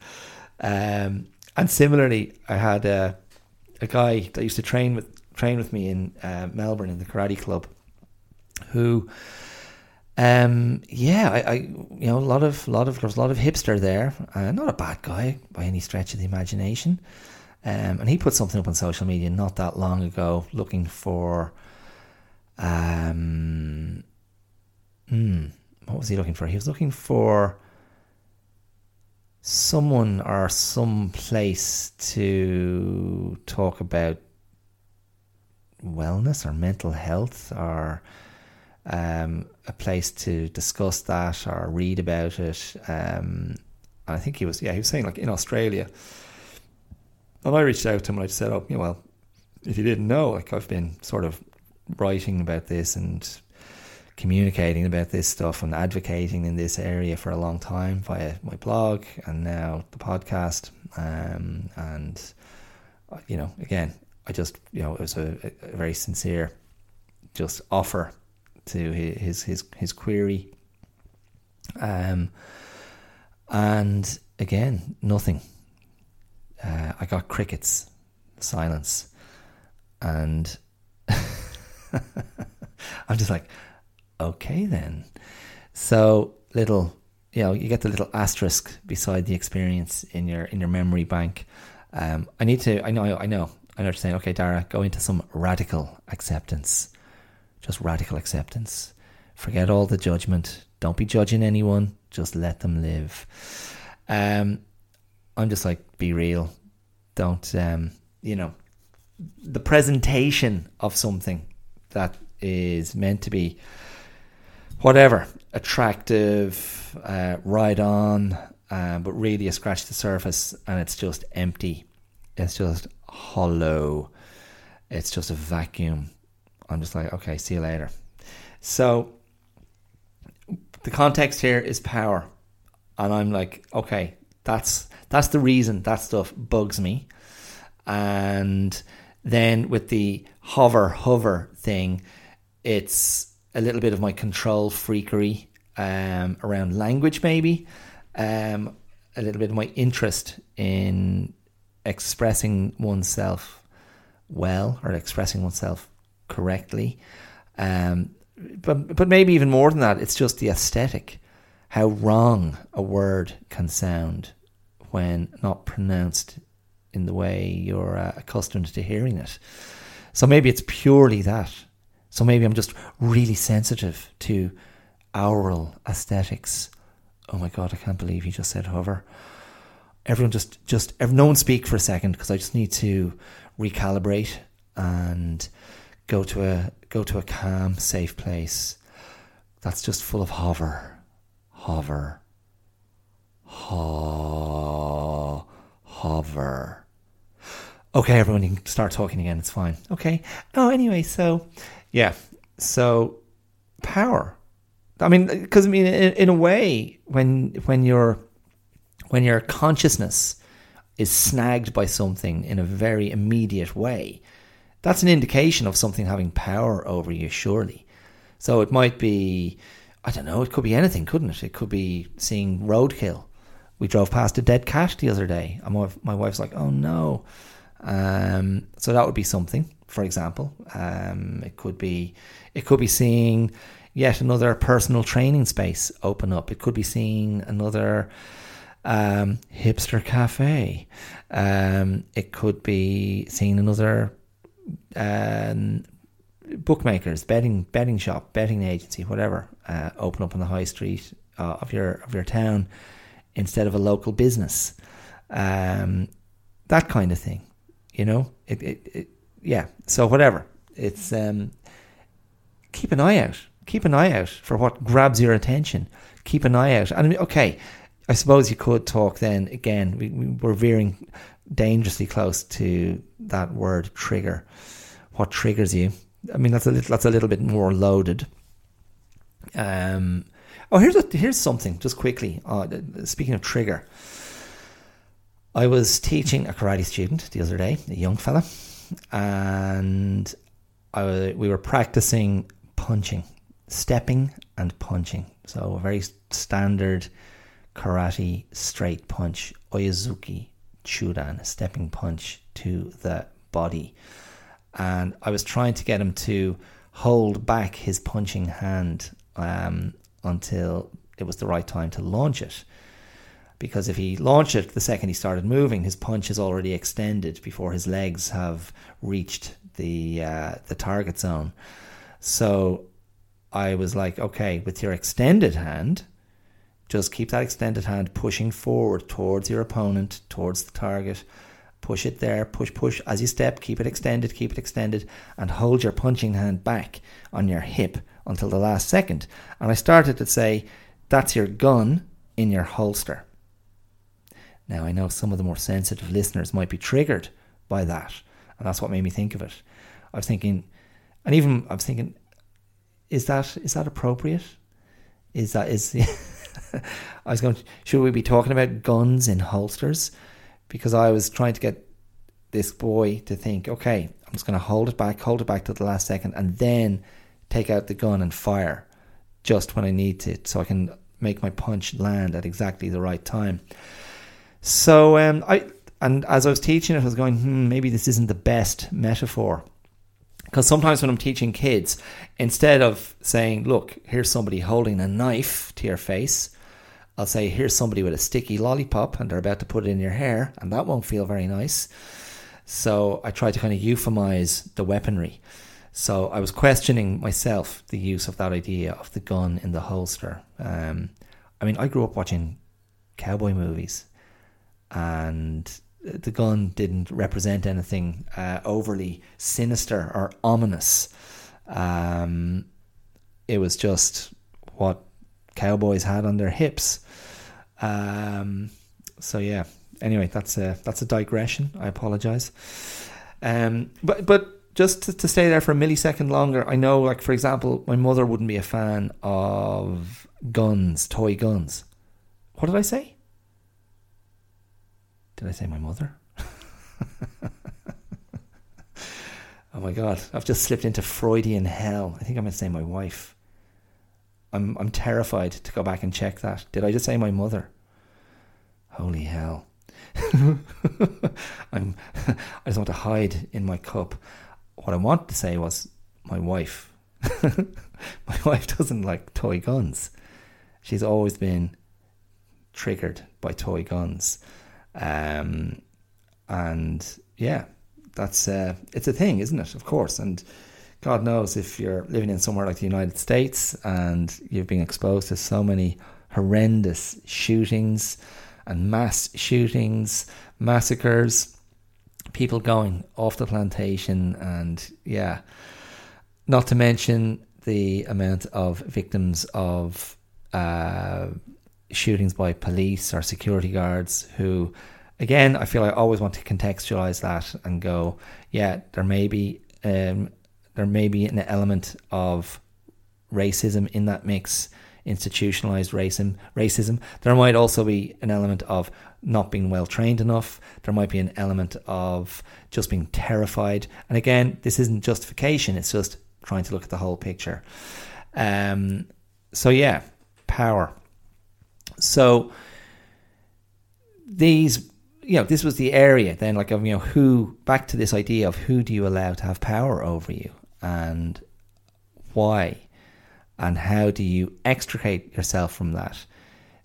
Um, and similarly, I had a, a guy that used to train with train with me in uh, Melbourne in the karate club, who, um, yeah, I, I, you know, a lot of, lot of, there was a lot of hipster there. Uh, not a bad guy by any stretch of the imagination. Um, and he put something up on social media not that long ago, looking for, um, hmm, what was he looking for? He was looking for someone or some place to talk about wellness or mental health or um, a place to discuss that or read about it. Um, I think he was, yeah, he was saying like in Australia. And I reached out to him and I said, oh, you know, well, if you didn't know, like I've been sort of writing about this and communicating about this stuff and advocating in this area for a long time via my blog and now the podcast. Um, and, you know, again, I just, you know, it was a, a very sincere just offer to his, his, his query. Um, and again, nothing. Uh, I got crickets, silence. And I'm just like, okay then. So little, you know, you get the little asterisk beside the experience in your in your memory bank. Um, I need to. I know. I know. I know. You're saying, okay, Dara, go into some radical acceptance. Just radical acceptance. Forget all the judgment. Don't be judging anyone. Just let them live. Um, I'm just like, be real. Don't, um, you know, the presentation of something that is meant to be whatever attractive, uh, right on, uh, but really you scratch the surface and it's just empty. It's just hollow. It's just a vacuum. I'm just like, okay, see you later. So the context here is power, and I'm like, okay, that's that's the reason that stuff bugs me. And then with the hover hover thing, it's a little bit of my control freakery um, around language, maybe. Um, a little bit of my interest in expressing oneself well or expressing oneself correctly. Um, but but maybe even more than that, it's just the aesthetic. how wrong a word can sound when not pronounced in the way you're uh, accustomed to hearing it. So maybe it's purely that. So maybe I'm just really sensitive to oral aesthetics. Oh my god, I can't believe he just said hover. Everyone just just no one speak for a second because I just need to recalibrate and go to a go to a calm, safe place that's just full of hover, hover, ho, hover. Okay, everyone, you can start talking again. It's fine. Okay. Oh, anyway, so yeah, so power. I mean, because I mean, in, in a way, when when your when your consciousness is snagged by something in a very immediate way, that's an indication of something having power over you, surely. So it might be, I don't know, it could be anything, couldn't it? It could be seeing roadkill. We drove past a dead cat the other day, and my, my wife's like, oh no. Um, so that would be something, for example. Um, it could be, it could be seeing yet another personal training space open up. It could be seeing another um, hipster cafe. Um, it could be seeing another um, bookmakers, betting betting shop, betting agency, whatever, uh, open up on the high street uh, of your of your town instead of a local business. Um, that kind of thing, you know. It, it, it yeah. So whatever. It's um, keep an eye out. Keep an eye out for what grabs your attention. Keep an eye out. And I mean, okay, I suppose you could talk then again. We, we, we're veering dangerously close to that word trigger. What triggers you? I mean, that's a little, that's a little bit more loaded. Um, oh, here's a, here's something just quickly. Uh, speaking of trigger, I was teaching a karate student the other day, a young fella, and I, we were practicing punching, stepping and punching. So a very standard karate straight punch, oi-zuki chudan, a stepping punch to the body and I was trying to get him to hold back his punching hand um, until it was the right time to launch it. Because if he launched it the second he started moving, his punch is already extended before his legs have reached the uh, the target zone. So I was like, okay, with your extended hand, just keep that extended hand pushing forward towards your opponent, towards the target push it there, push, push as you step, keep it extended, keep it extended, and hold your punching hand back on your hip until the last second. And I started to say, that's your gun in your holster. Now, I know some of the more sensitive listeners might be triggered by that, and that's what made me think of it. I was thinking, and even I was thinking, is that is that appropriate? Is that is? I was going. Should we be talking about guns in holsters? because I was trying to get this boy to think, okay, I'm just going to hold it back, hold it back to the last second, and then take out the gun and fire just when I need to, so I can make my punch land at exactly the right time. So um, I and as I was teaching it, I was going, hmm, maybe this isn't the best metaphor. Because sometimes when I'm teaching kids, instead of saying, look, here's somebody holding a knife to your face, I'll say, here's somebody with a sticky lollipop and they're about to put it in your hair, and that won't feel very nice. So I try to kind of euphemize the weaponry. So I was questioning myself the use of that idea of the gun in the holster. Um, I mean, I grew up watching cowboy movies, and the gun didn't represent anything uh, overly sinister or ominous. Um, it was just what cowboys had on their hips. Um, so yeah. Anyway, that's a that's a digression. I apologize. Um, but but just to, to stay there for a millisecond longer, I know, like for example, my mother wouldn't be a fan of guns, toy guns. What did I say? Did I say my mother? oh my god, I've just slipped into Freudian hell. I think I'm going to say my wife. I'm I'm terrified to go back and check that. Did I just say my mother? Holy hell. I'm I just want to hide in my cup. What I want to say was my wife. my wife doesn't like toy guns. She's always been triggered by toy guns. Um, and yeah, that's uh, it's a thing, isn't it? Of course, and God knows if you're living in somewhere like the United States and you've been exposed to so many horrendous shootings and mass shootings, massacres, people going off the plantation, and yeah, not to mention the amount of victims of uh, shootings by police or security guards who again i feel i always want to contextualize that and go yeah there may be um, there may be an element of racism in that mix institutionalized racism racism. There might also be an element of not being well trained enough. There might be an element of just being terrified. And again this isn't justification it's just trying to look at the whole picture. Um, so yeah power so these, you know, this was the area then, like of you know who back to this idea of who do you allow to have power over you and why and how do you extricate yourself from that?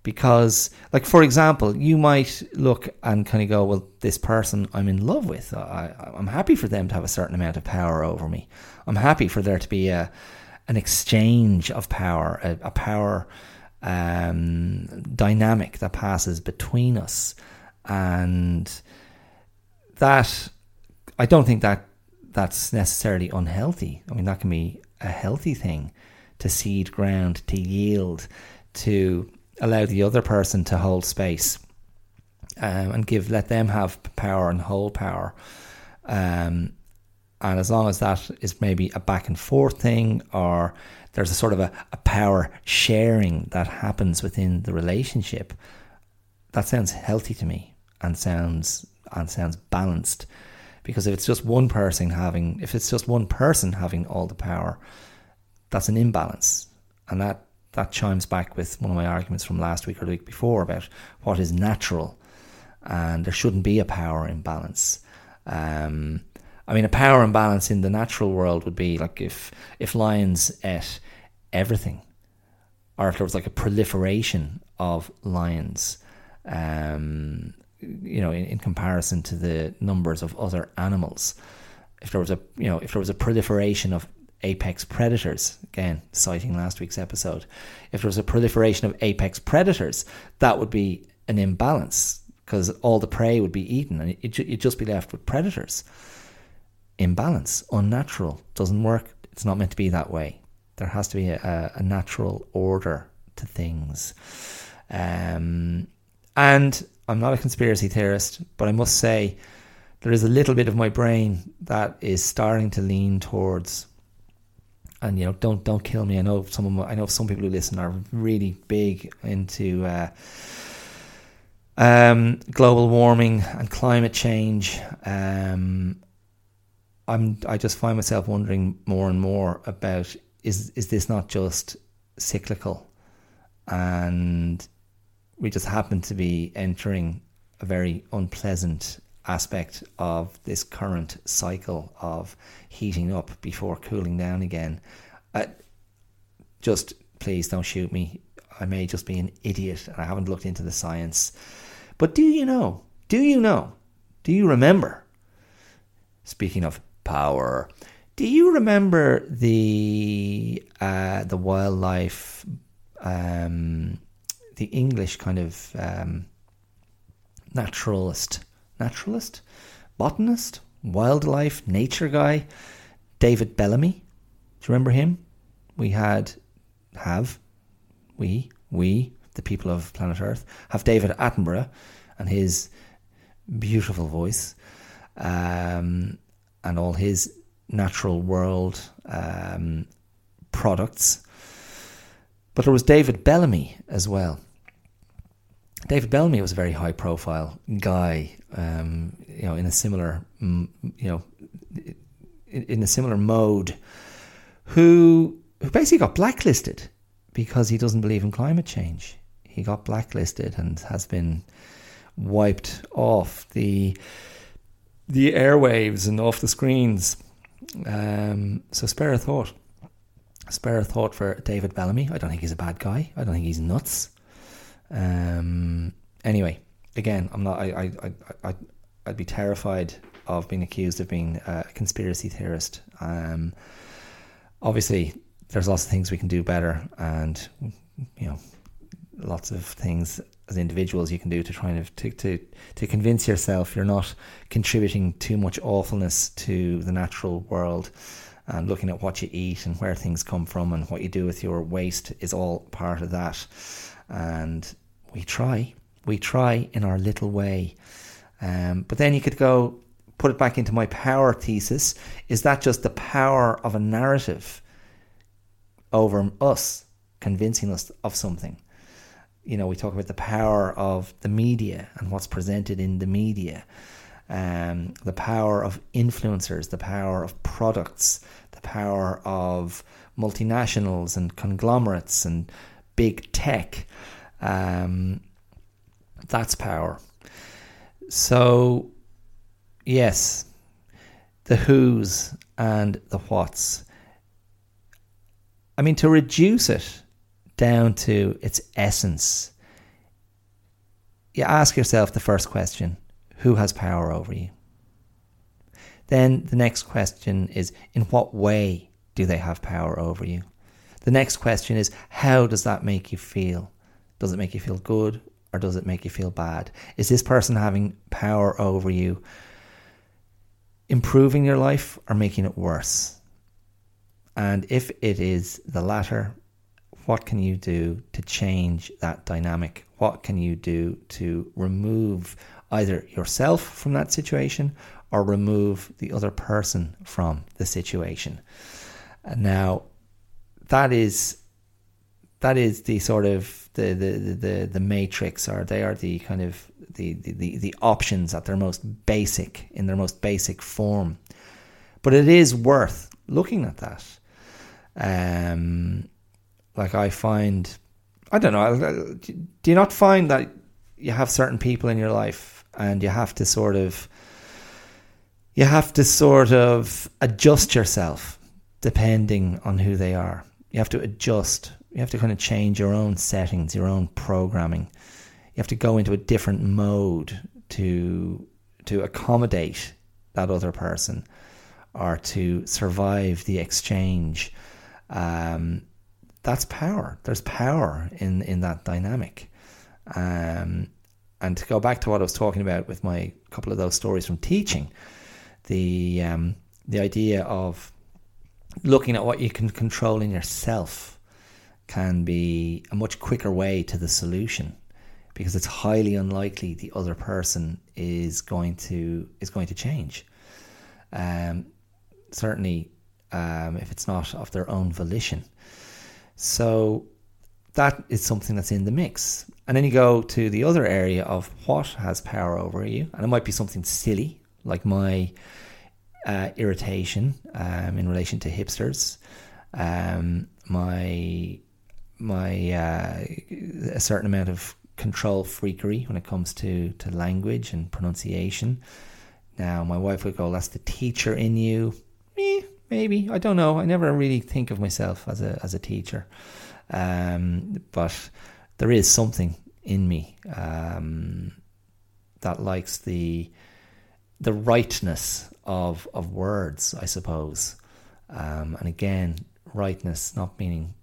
Because like for example you might look and kind of go well this person i'm in love with I, i'm happy for them to have a certain amount of power over me. I'm happy for there to be a an exchange of power a, a power um, dynamic that passes between us, and that I don't think that that's necessarily unhealthy. I mean, that can be a healthy thing to cede ground, to yield, to allow the other person to hold space um, and give let them have power and hold power. Um, and as long as that is maybe a back and forth thing or there's a sort of a, a power sharing that happens within the relationship. That sounds healthy to me and sounds and sounds balanced. Because if it's just one person having if it's just one person having all the power, that's an imbalance. And that that chimes back with one of my arguments from last week or the week before about what is natural, and there shouldn't be a power imbalance. Um, I mean, a power imbalance in the natural world would be like if if lions ate everything, or if there was like a proliferation of lions, um, you know, in, in comparison to the numbers of other animals. If there was a you know if there was a proliferation of apex predators, again citing last week's episode, if there was a proliferation of apex predators, that would be an imbalance because all the prey would be eaten and you'd just be left with predators imbalance, unnatural, doesn't work. It's not meant to be that way. There has to be a, a natural order to things. Um, and I'm not a conspiracy theorist, but I must say there is a little bit of my brain that is starting to lean towards. And you know, don't don't kill me. I know some my, I know some people who listen are really big into uh, um, global warming and climate change. Um, I'm I just find myself wondering more and more about is is this not just cyclical and we just happen to be entering a very unpleasant aspect of this current cycle of heating up before cooling down again. Uh, just please don't shoot me. I may just be an idiot and I haven't looked into the science. But do you know? Do you know? Do you remember? Speaking of power. Do you remember the uh, the wildlife, um, the English kind of um, naturalist, naturalist, botanist, wildlife, nature guy, David Bellamy? Do you remember him? We had, have, we, we, the people of planet Earth, have David Attenborough and his beautiful voice. Um, and all his natural world um, products. But there was David Bellamy as well. David Bellamy was a very high profile guy, um, you know, in a similar, you know, in a similar mode, who who basically got blacklisted because he doesn't believe in climate change. He got blacklisted and has been wiped off the the airwaves and off the screens. Um, so spare a thought. Spare a thought for David Bellamy. I don't think he's a bad guy. I don't think he's nuts. Um, anyway, again, I'm not. I, I, I, I, I'd be terrified of being accused of being a conspiracy theorist. Um, obviously, there's lots of things we can do better, and you know, lots of things as individuals you can do to try and to, to to convince yourself you're not contributing too much awfulness to the natural world and looking at what you eat and where things come from and what you do with your waste is all part of that. And we try. We try in our little way. Um, but then you could go put it back into my power thesis. Is that just the power of a narrative over us convincing us of something you know, we talk about the power of the media and what's presented in the media, um, the power of influencers, the power of products, the power of multinationals and conglomerates and big tech. Um, that's power. So, yes, the who's and the what's. I mean, to reduce it down to its essence, you ask yourself the first question who has power over you? Then the next question is in what way do they have power over you? The next question is how does that make you feel? Does it make you feel good or does it make you feel bad? Is this person having power over you improving your life or making it worse? And if it is the latter, what can you do to change that dynamic? What can you do to remove either yourself from that situation or remove the other person from the situation? Now, that is that is the sort of the the the, the matrix, or they are the kind of the, the, the options at their most basic in their most basic form. But it is worth looking at that. Um, like I find, I don't know. Do you not find that you have certain people in your life and you have to sort of, you have to sort of adjust yourself depending on who they are. You have to adjust. You have to kind of change your own settings, your own programming. You have to go into a different mode to to accommodate that other person or to survive the exchange. Um, that's power. There's power in in that dynamic. Um, and to go back to what I was talking about with my couple of those stories from teaching, the um, the idea of looking at what you can control in yourself can be a much quicker way to the solution because it's highly unlikely the other person is going to is going to change. Um, certainly, um, if it's not of their own volition. So that is something that's in the mix. And then you go to the other area of what has power over you, and it might be something silly like my uh, irritation um, in relation to hipsters, um, my my uh, a certain amount of control freakery when it comes to to language and pronunciation. Now, my wife would go, "That's the teacher in you." Eh, maybe I don't know. I never really think of myself as a as a teacher, um, but there is something in me um, that likes the the rightness of of words, I suppose. Um, and again, rightness not meaning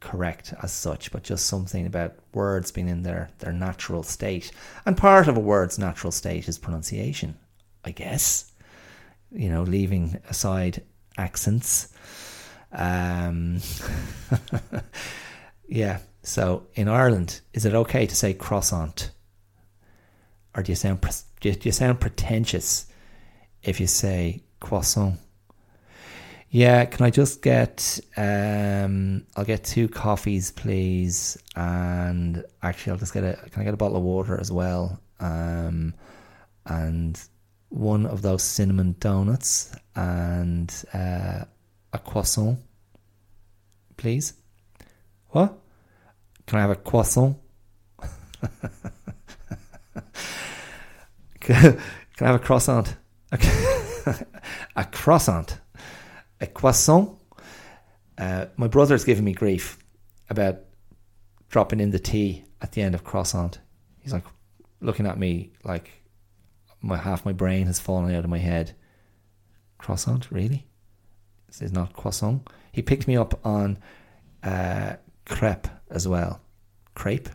correct as such, but just something about words being in their their natural state. And part of a word's natural state is pronunciation, I guess. You know, leaving aside accents. Um, yeah. So in Ireland, is it okay to say croissant, or do you sound do you sound pretentious if you say croissant? Yeah, can I just get um I'll get two coffees please and actually I'll just get a can I get a bottle of water as well? Um and one of those cinnamon donuts and uh, a croissant, please. What? Can I have a croissant? can I have a croissant? a croissant. A croissant. Uh, my brother's giving me grief about dropping in the T at the end of croissant. He's like looking at me like my half my brain has fallen out of my head. Croissant, really? This is not croissant. He picked me up on uh, crepe as well. Crepe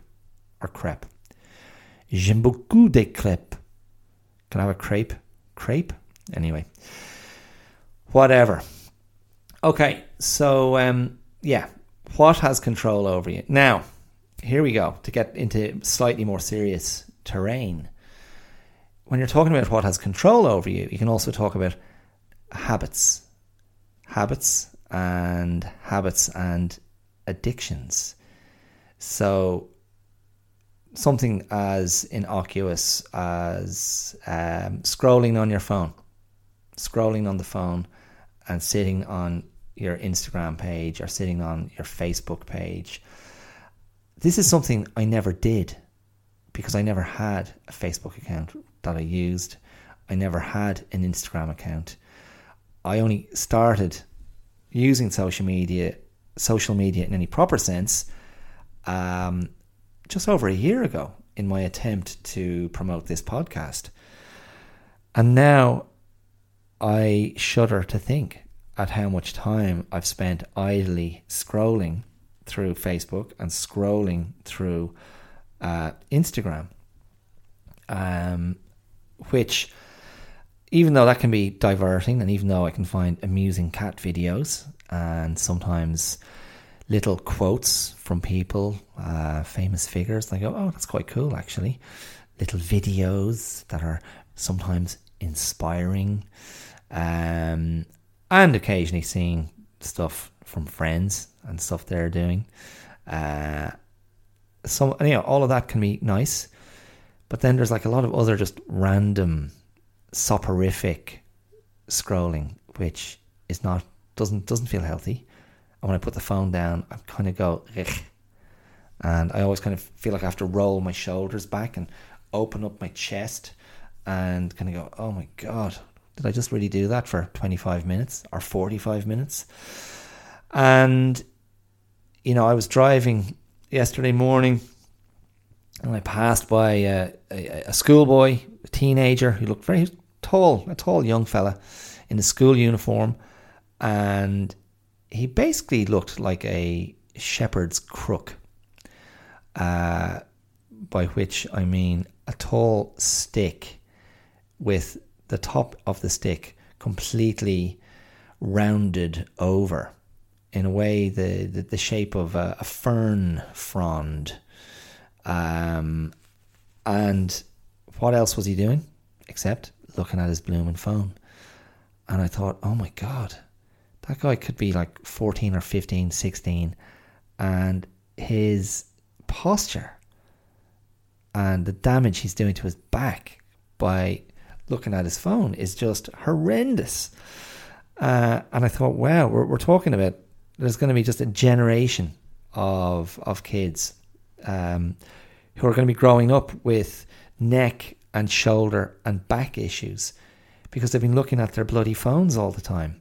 or crepe? J'aime beaucoup des crêpes. Can I have a crepe? Crepe? Anyway. Whatever. Okay, so um, yeah, what has control over you? Now, here we go to get into slightly more serious terrain. When you're talking about what has control over you, you can also talk about habits, habits, and habits and addictions. So, something as innocuous as um, scrolling on your phone, scrolling on the phone, and sitting on your Instagram page or sitting on your Facebook page. This is something I never did because I never had a Facebook account that I used. I never had an Instagram account. I only started using social media, social media in any proper sense, um, just over a year ago in my attempt to promote this podcast. And now I shudder to think at how much time I've spent idly scrolling through Facebook and scrolling through uh, Instagram, um, which, even though that can be diverting, and even though I can find amusing cat videos and sometimes little quotes from people, uh, famous figures, I go, oh, that's quite cool actually. Little videos that are sometimes inspiring, um, and occasionally seeing stuff from friends and stuff they're doing. Uh, some all of that can be nice, but then there's like a lot of other just random soporific scrolling, which is not doesn't doesn't feel healthy. And when I put the phone down, I kind of go, Ugh. and I always kind of feel like I have to roll my shoulders back and open up my chest and kind of go, oh my god, did I just really do that for 25 minutes or 45 minutes? And you know, I was driving yesterday morning, and I passed by a, a, a schoolboy, a teenager who looked very tall, a tall young fella in a school uniform, and he basically looked like a shepherd's crook. Uh, by which I mean a tall stick with the top of the stick completely rounded over in a way the, the, the shape of a, a fern frond. Um, and what else was he doing except looking at his blooming phone? And I thought, oh my God, that guy could be like 14 or 15, 16. And his posture and the damage he's doing to his back by looking at his phone is just horrendous. Uh, and I thought, wow, we're, we're talking about there's going to be just a generation of of kids um, who are going to be growing up with neck and shoulder and back issues because they've been looking at their bloody phones all the time.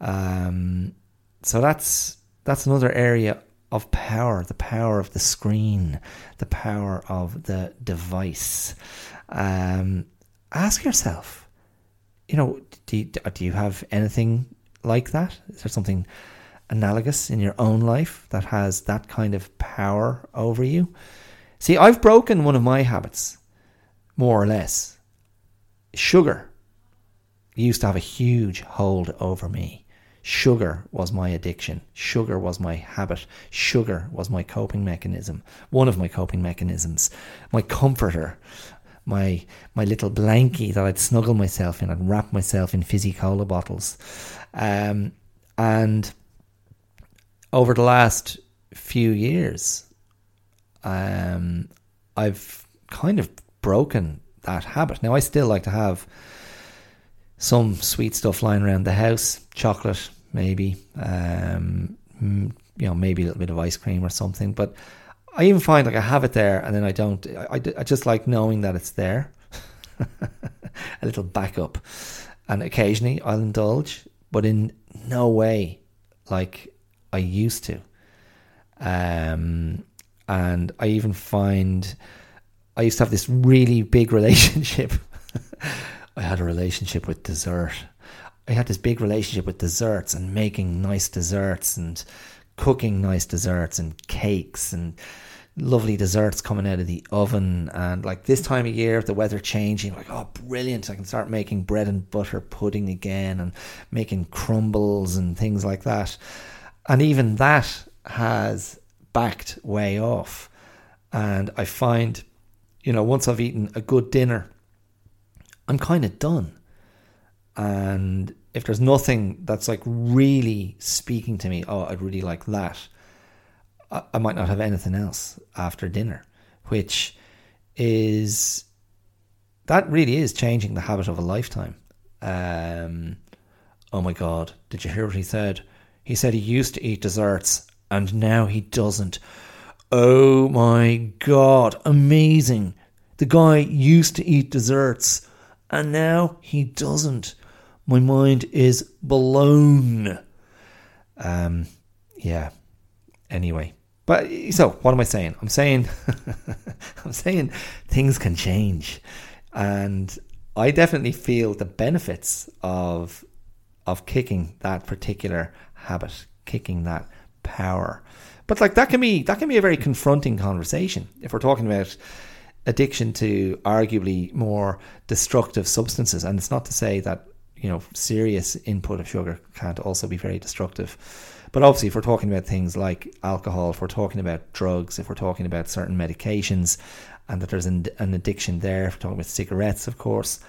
Um, so that's that's another area of power, the power of the screen, the power of the device. Um, ask yourself, you know, do you, do you have anything like that? Is there something analogous in your own life that has that kind of power over you? See, I've broken one of my habits, more or less. Sugar used to have a huge hold over me. Sugar was my addiction. Sugar was my habit. Sugar was my coping mechanism. One of my coping mechanisms. My comforter. My my little blankie that I'd snuggle myself in. I'd wrap myself in fizzy cola bottles. Um, and over the last few years, um, I've kind of broken that habit. Now, I still like to have some sweet stuff lying around the house, chocolate, maybe, um, you know, maybe a little bit of ice cream or something. But I even find like I have it there and then I don't. I, I just like knowing that it's there. a little backup. And occasionally I'll indulge, but in no way like I used to. Um, and I even find I used to have this really big relationship. I had a relationship with dessert. I had this big relationship with desserts and making nice desserts and cooking nice desserts and cakes and lovely desserts coming out of the oven and like this time of year the weather changing like oh brilliant i can start making bread and butter pudding again and making crumbles and things like that and even that has backed way off and i find you know once i've eaten a good dinner i'm kind of done and if there's nothing that's like really speaking to me oh i'd really like that I might not have anything else after dinner, which is that really is changing the habit of a lifetime. Um, oh my God, did you hear what he said? He said he used to eat desserts and now he doesn't. Oh my God, amazing. The guy used to eat desserts and now he doesn't. My mind is blown. Um, yeah. Anyway, but so what am I saying? I'm saying I'm saying things can change, and I definitely feel the benefits of of kicking that particular habit, kicking that power. But like that can be that can be a very confronting conversation if we're talking about addiction to arguably more destructive substances. And it's not to say that you know serious input of sugar can't also be very destructive but obviously, if we're talking about things like alcohol, if we're talking about drugs, if we're talking about certain medications, and that there's an, addiction there, if we're talking about cigarettes, of course,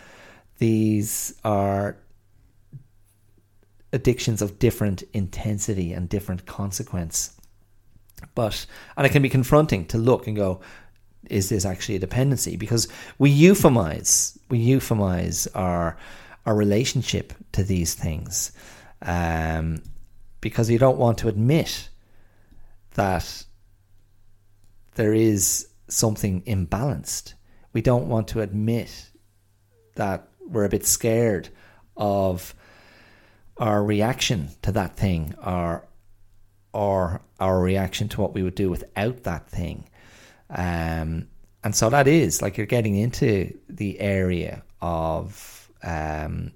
these are addictions of different intensity and different consequence. But, and it can be confronting to look and go, is this actually a dependency? Because we euphemize, we euphemize our, our relationship to these things. Um, because you don't want to admit that there is something imbalanced. We don't want to admit that we're a bit scared of our reaction to that thing or or our reaction to what we would do without that thing. Um, and so that is like you're getting into the area of um,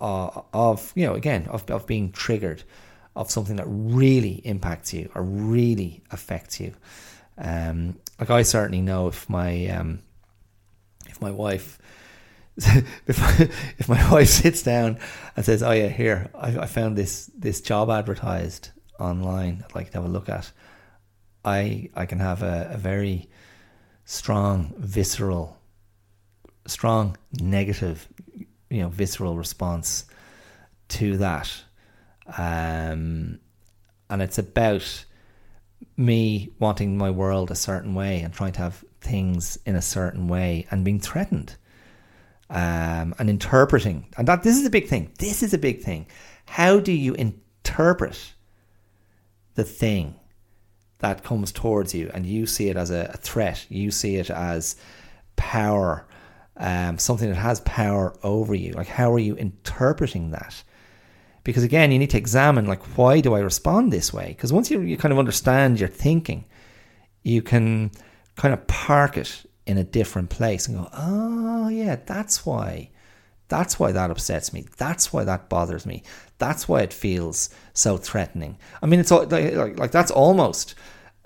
of you know again of of being triggered of something that really impacts you or really affects you. Um, like I certainly know if my um, if my wife if if my wife sits down and says, "Oh yeah, here I, I found this this job advertised online. I'd like to have a look at," I I can have a, a very strong visceral, strong negative you know visceral response to that, um, and it's about me wanting my world a certain way and trying to have things in a certain way and being threatened um, and interpreting and that this is a big thing this is a big thing how do you interpret the thing that comes towards you and you see it as a, a threat you see it as power um, something that has power over you. Like, how are you interpreting that? Because again, you need to examine, like, why do I respond this way? Because once you, you kind of understand your thinking, you can kind of park it in a different place and go, oh, yeah, that's why. That's why that upsets me. That's why that bothers me. That's why it feels so threatening. I mean, it's like, like, like that's almost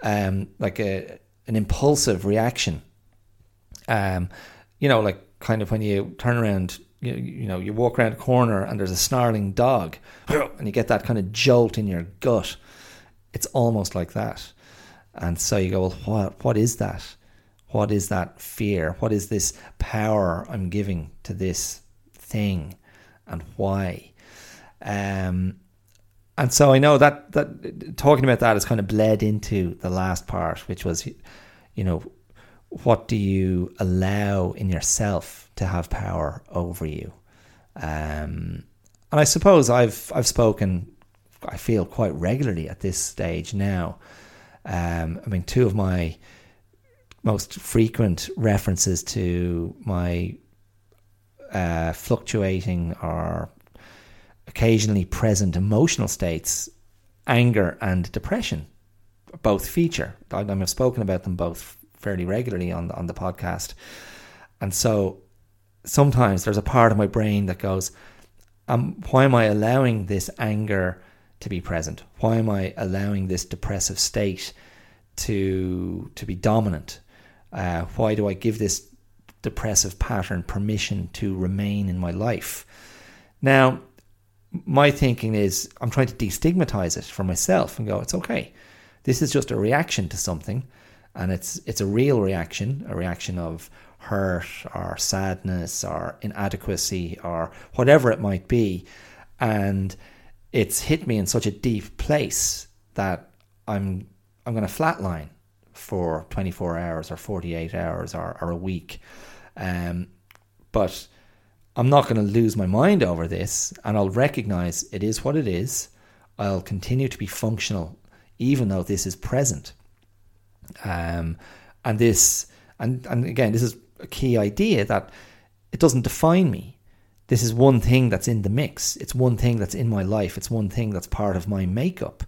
um, like a, an impulsive reaction. Um, you know, like kind of when you turn around, you, you know, you walk around a corner and there's a snarling dog, and you get that kind of jolt in your gut. It's almost like that. And so you go, well, what, what is that? What is that fear? What is this power I'm giving to this thing, and why? Um, and so I know that that talking about that has kind of bled into the last part, which was, you know, what do you allow in yourself to have power over you? Um, and I suppose I've I've spoken, I feel quite regularly at this stage now. Um, I mean, two of my most frequent references to my uh, fluctuating or occasionally present emotional states anger and depression both feature. I, I've spoken about them both fairly regularly on on the podcast, and so sometimes there's a part of my brain that goes, um, "Why am I allowing this anger to be present? Why am I allowing this depressive state to to be dominant? Uh, why do I give this depressive pattern permission to remain in my life?" Now, my thinking is I'm trying to destigmatize it for myself and go, "It's okay." This is just a reaction to something, and it's it's a real reaction, a reaction of hurt or sadness or inadequacy or whatever it might be, and it's hit me in such a deep place that I'm I'm going to flatline for 24 hours or 48 hours or, or a week. Um, but I'm not going to lose my mind over this and I'll recognize it is what it is. I'll continue to be functional even though this is present. Um, and this, and, and again, this is a key idea that it doesn't define me. This is one thing that's in the mix. It's one thing that's in my life. It's one thing that's part of my makeup.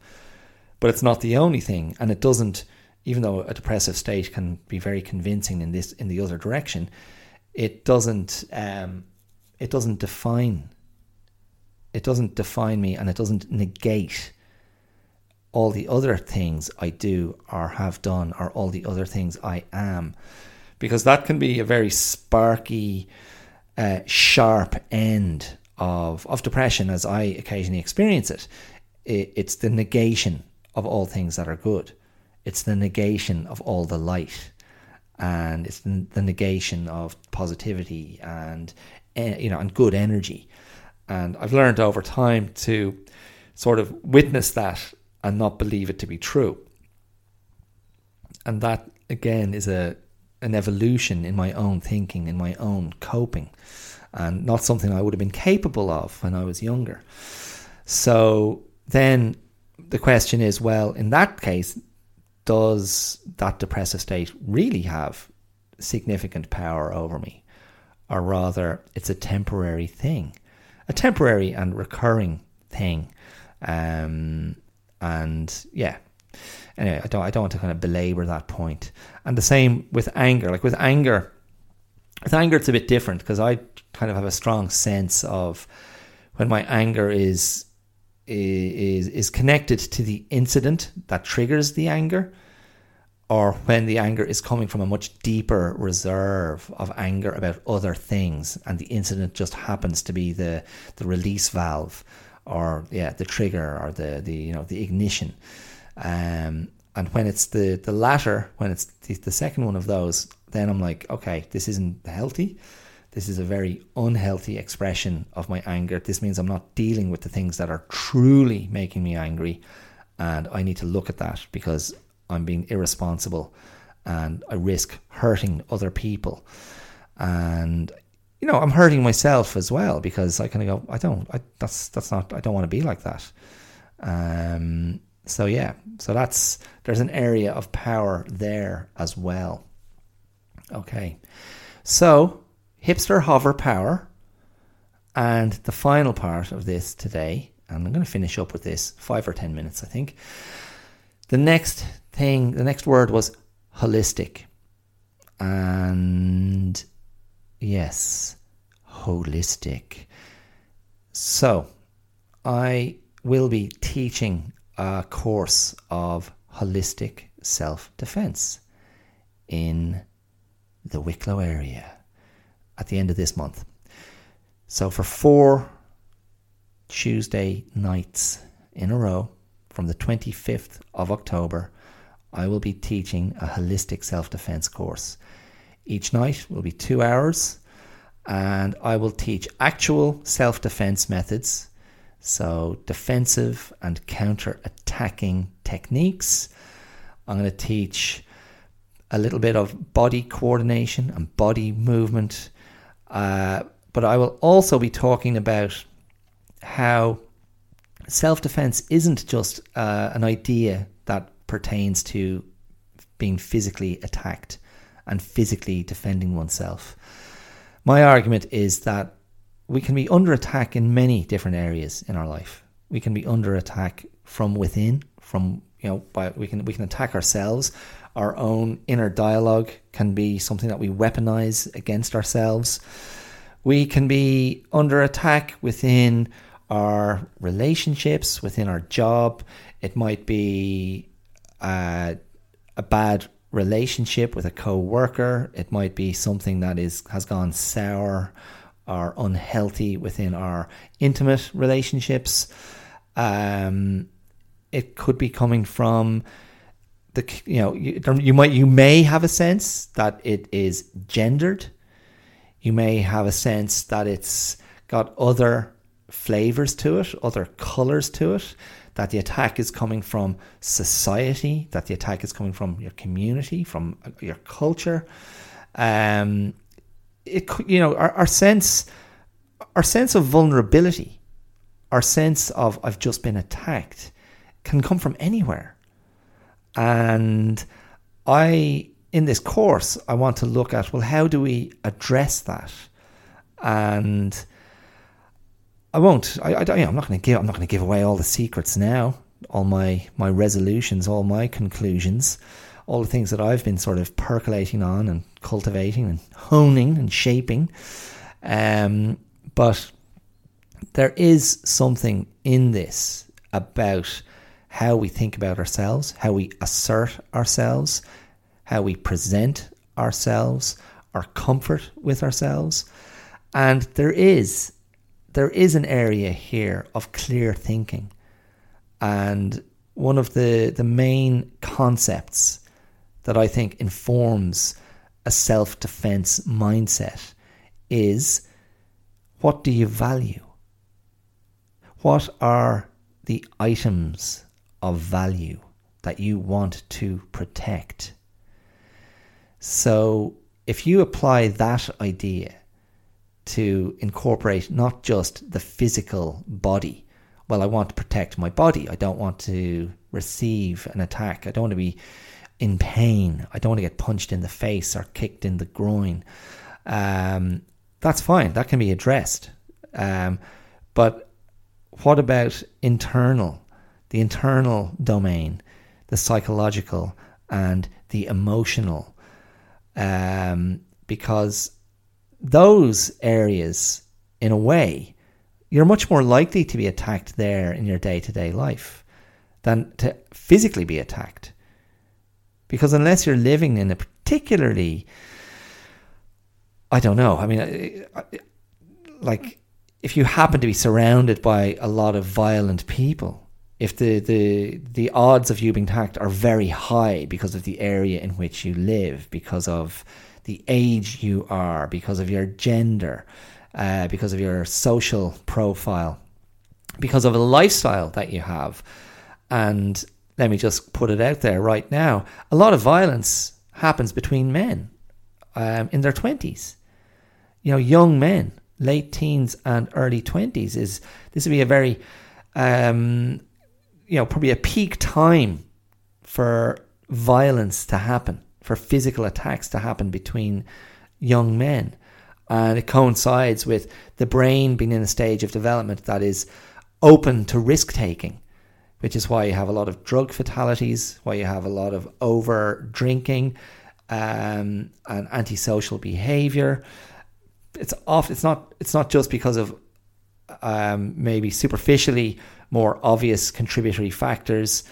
But it's not the only thing. And it doesn't, even though a depressive state can be very convincing in this in the other direction, it doesn't um, it doesn't define it doesn't define me and it doesn't negate all the other things I do or have done or all the other things I am. Because that can be a very sparky, uh, sharp end of, of depression as I occasionally experience it. it. It's the negation of all things that are good, it's the negation of all the light. And it's the, negation of positivity and eh, you know and good energy, and I've learned over time to sort of witness that and not believe it to be true. And that again is a an evolution in my own thinking, in my own coping, and not something I would have been capable of when I was younger. So then the question is well, in that case, does that depressive state really have significant power over me? Or rather, it's a temporary thing, a temporary and recurring thing. Um, and yeah anyway i don't i don't want to kind of belabor that point. and the same with anger like with anger with anger it's a bit different because i kind of have a strong sense of when my anger is is is connected to the incident that triggers the anger or when the anger is coming from a much deeper reserve of anger about other things and the incident just happens to be the the release valve or yeah, the trigger or the the you know the ignition. Um, and when it's the the latter, when it's the, the second one of those, then I'm like, okay, this isn't healthy. This is a very unhealthy expression of my anger. This means I'm not dealing with the things that are truly making me angry, and I need to look at that because I'm being irresponsible, and I risk hurting other people. And you know, I'm hurting myself as well because I kind of go, I don't, I, that's that's not, I don't want to be like that. Um, so yeah, so that's there's an area of power there as well. Okay, so hipster hover power, and the final part of this today, and I'm going to finish up with this five or ten minutes, I think. The next thing, the next word was holistic, and Yes, holistic. So, I will be teaching a course of holistic self defense in the Wicklow area at the end of this month. So, for four Tuesday nights in a row from the 25th of October, I will be teaching a holistic self defense course. Each night will be two hours, and I will teach actual self defense methods. So, defensive and counter attacking techniques. I'm going to teach a little bit of body coordination and body movement. Uh, but I will also be talking about how self defense isn't just uh, an idea that pertains to being physically attacked and physically defending oneself. My argument is that we can be under attack in many different areas in our life. We can be under attack from within. From you know, by we can we can attack ourselves. Our own inner dialogue can be something that we weaponize against ourselves. We can be under attack within our relationships, within our job. It might be uh, a bad relationship with a co-worker. It might be something that is has gone sour or unhealthy within our intimate relationships. Um, it could be coming from the you know you, you might you may have a sense that it is gendered. You may have a sense that it's got other flavors to it, other colors to it. That the attack is coming from society. That the attack is coming from your community, from your culture. Um, it you know our, our sense, our sense of vulnerability, our sense of I've just been attacked, can come from anywhere. And I, in this course, I want to look at well, how do we address that? And I won't. I, I don't, you know, I'm not going to give. I'm not going to give away all the secrets now. All my my resolutions, all my conclusions, all the things that I've been sort of percolating on and cultivating and honing and shaping. Um, but there is something in this about how we think about ourselves, how we assert ourselves, how we present ourselves, our comfort with ourselves. And there is there is an area here of clear thinking. And one of the, the main concepts that I think informs a self defense mindset is what do you value? What are the items of value that you want to protect? So, if you apply that idea to incorporate not just the physical body. Well, I want to protect my body. I don't want to receive an attack. I don't want to be in pain. I don't want to get punched in the face or kicked in the groin. Um, that's fine. That can be addressed. Um, but what about internal, the internal domain, the psychological and the emotional? Um, because those areas, in a way, you're much more likely to be attacked there in your day to day life than to physically be attacked. Because unless you're living in a particularly, I don't know, I mean, like if you happen to be surrounded by a lot of violent people, if the, the the odds of you being attacked are very high because of the area in which you live, because of the age you are, because of your gender, uh, because of your social profile, because of a lifestyle that you have. And let me just put it out there right now a lot of violence happens between men um, in their 20s. You know, young men, late teens and early 20s is this would be a very, um, you know, probably a peak time for violence to happen for physical attacks to happen between young men. And it coincides with the brain being in a stage of development that is open to risk taking, which is why you have a lot of drug fatalities, why you have a lot of over drinking um, and antisocial behavior. It's off. It's not. It's not just because of um, maybe superficially more obvious contributory factors.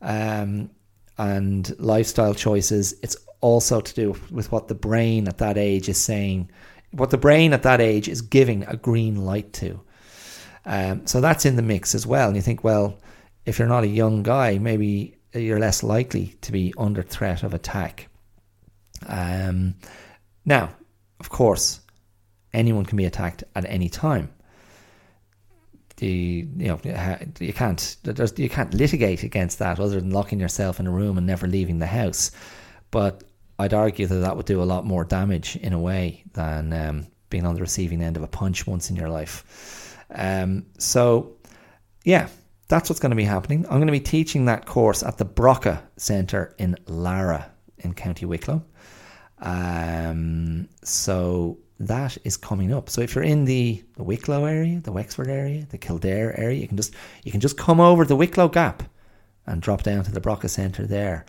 Um, and lifestyle choices. It's also to do with what the brain at that age is saying, what the brain at that age is giving a green light to. Um, so that's in the mix as well. And you think, well, if you're not a young guy, maybe you're less likely to be under threat of attack. Um, now, of course, anyone can be attacked at any time the you know you can't you can't litigate against that other than locking yourself in a room and never leaving the house. But I'd argue that that would do a lot more damage in a way than um, being on the receiving end of a punch once in your life. Um, so yeah, that's what's going to be happening. I'm going to be teaching that course at the Brockagh Centre in Laragh in County Wicklow. Um, so that is coming up. So if you're in the, the Wicklow area, the Wexford area, the Kildare area, you can just you can just come over the Wicklow Gap and drop down to the Brockagh Centre there.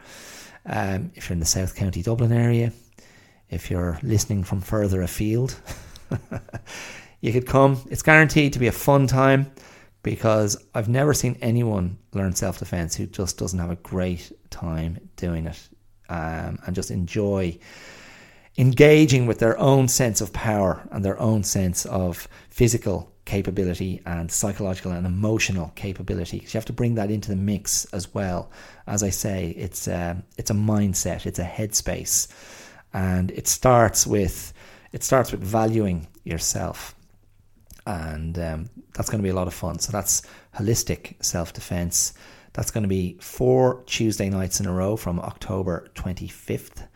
Um, if you're in the South County Dublin area, if you're listening from further afield, you could come. It's guaranteed to be a fun time because I've never seen anyone learn self defense who just doesn't have a great time doing it um, and just enjoy engaging with their own sense of power and their own sense of physical capability and psychological and emotional capability. You have to bring that into the mix as well. As I say, it's a, it's a mindset, it's a headspace, and it starts with it starts with valuing yourself, and um, that's going to be a lot of fun. So that's holistic self defense. That's going to be four Tuesday nights in a row from October 25th.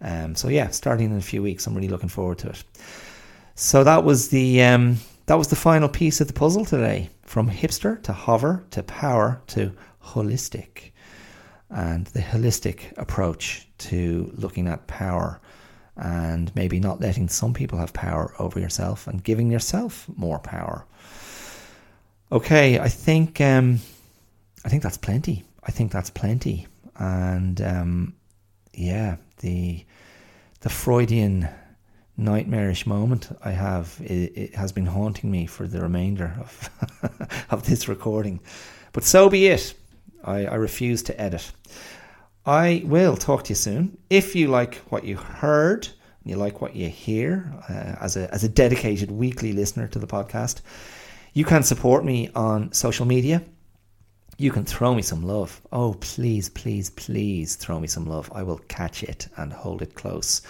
Um, so yeah, starting in a few weeks, I'm really looking forward to it. So that was the um, that was the final piece of the puzzle today. From hipster to hover to power to holistic, and the holistic approach to looking at power and maybe not letting some people have power over yourself and giving yourself more power. Okay, I think um, I think that's plenty. I think that's plenty, and um, yeah, the the Freudian nightmarish moment I have it, it, has been haunting me for the remainder of of this recording. But so be it. I, I refuse to edit. I will talk to you soon. If you like what you heard, and you like what you hear, uh, as a as a dedicated weekly listener to the podcast, you can support me on social media you can throw me some love. Oh, please, please, please throw me some love. I will catch it and hold it close.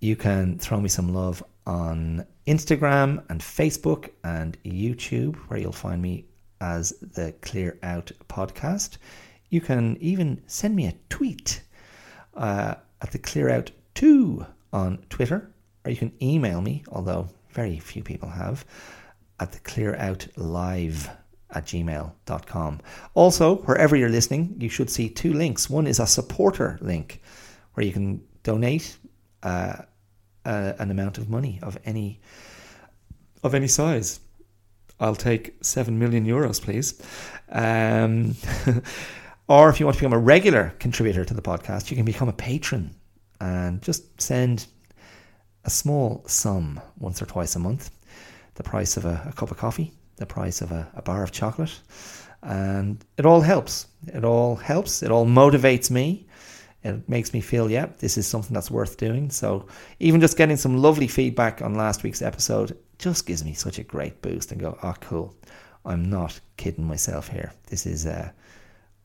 You can throw me some love on Instagram and Facebook and YouTube, where you'll find me as the Clear Out Podcast. You can even send me a tweet uh, at the Clear Out 2 on Twitter, or you can email me, although very few people have, at the Clear Out Live at gmail.com. Also, wherever you're listening, you should see two links. One is a supporter link where you can donate uh, uh, an amount of money of any of any size. I'll take seven million euros, please. Um, or if you want to become a regular contributor to the podcast, you can become a patron and just send a small sum once or twice a month, the price of a, a cup of coffee the price of a, a bar of chocolate. And it all helps. It all helps. It all motivates me. It makes me feel, yeah, this is something that's worth doing. So even just getting some lovely feedback on last week's episode just gives me such a great boost and go, oh, cool. I'm not kidding myself here. This is, uh,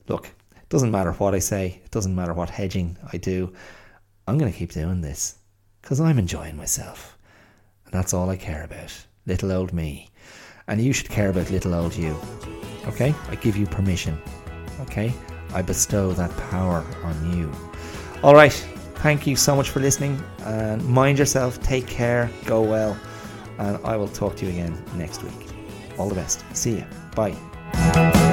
look, it doesn't matter what I say. It doesn't matter what hedging I do. I'm going to keep doing this because I'm enjoying myself. And that's all I care about. Little old me and you should care about little old you. Okay? I give you permission. Okay? I bestow that power on you. All right. Thank you so much for listening and mind yourself, take care, go well, and I will talk to you again next week. All the best. See you. Bye.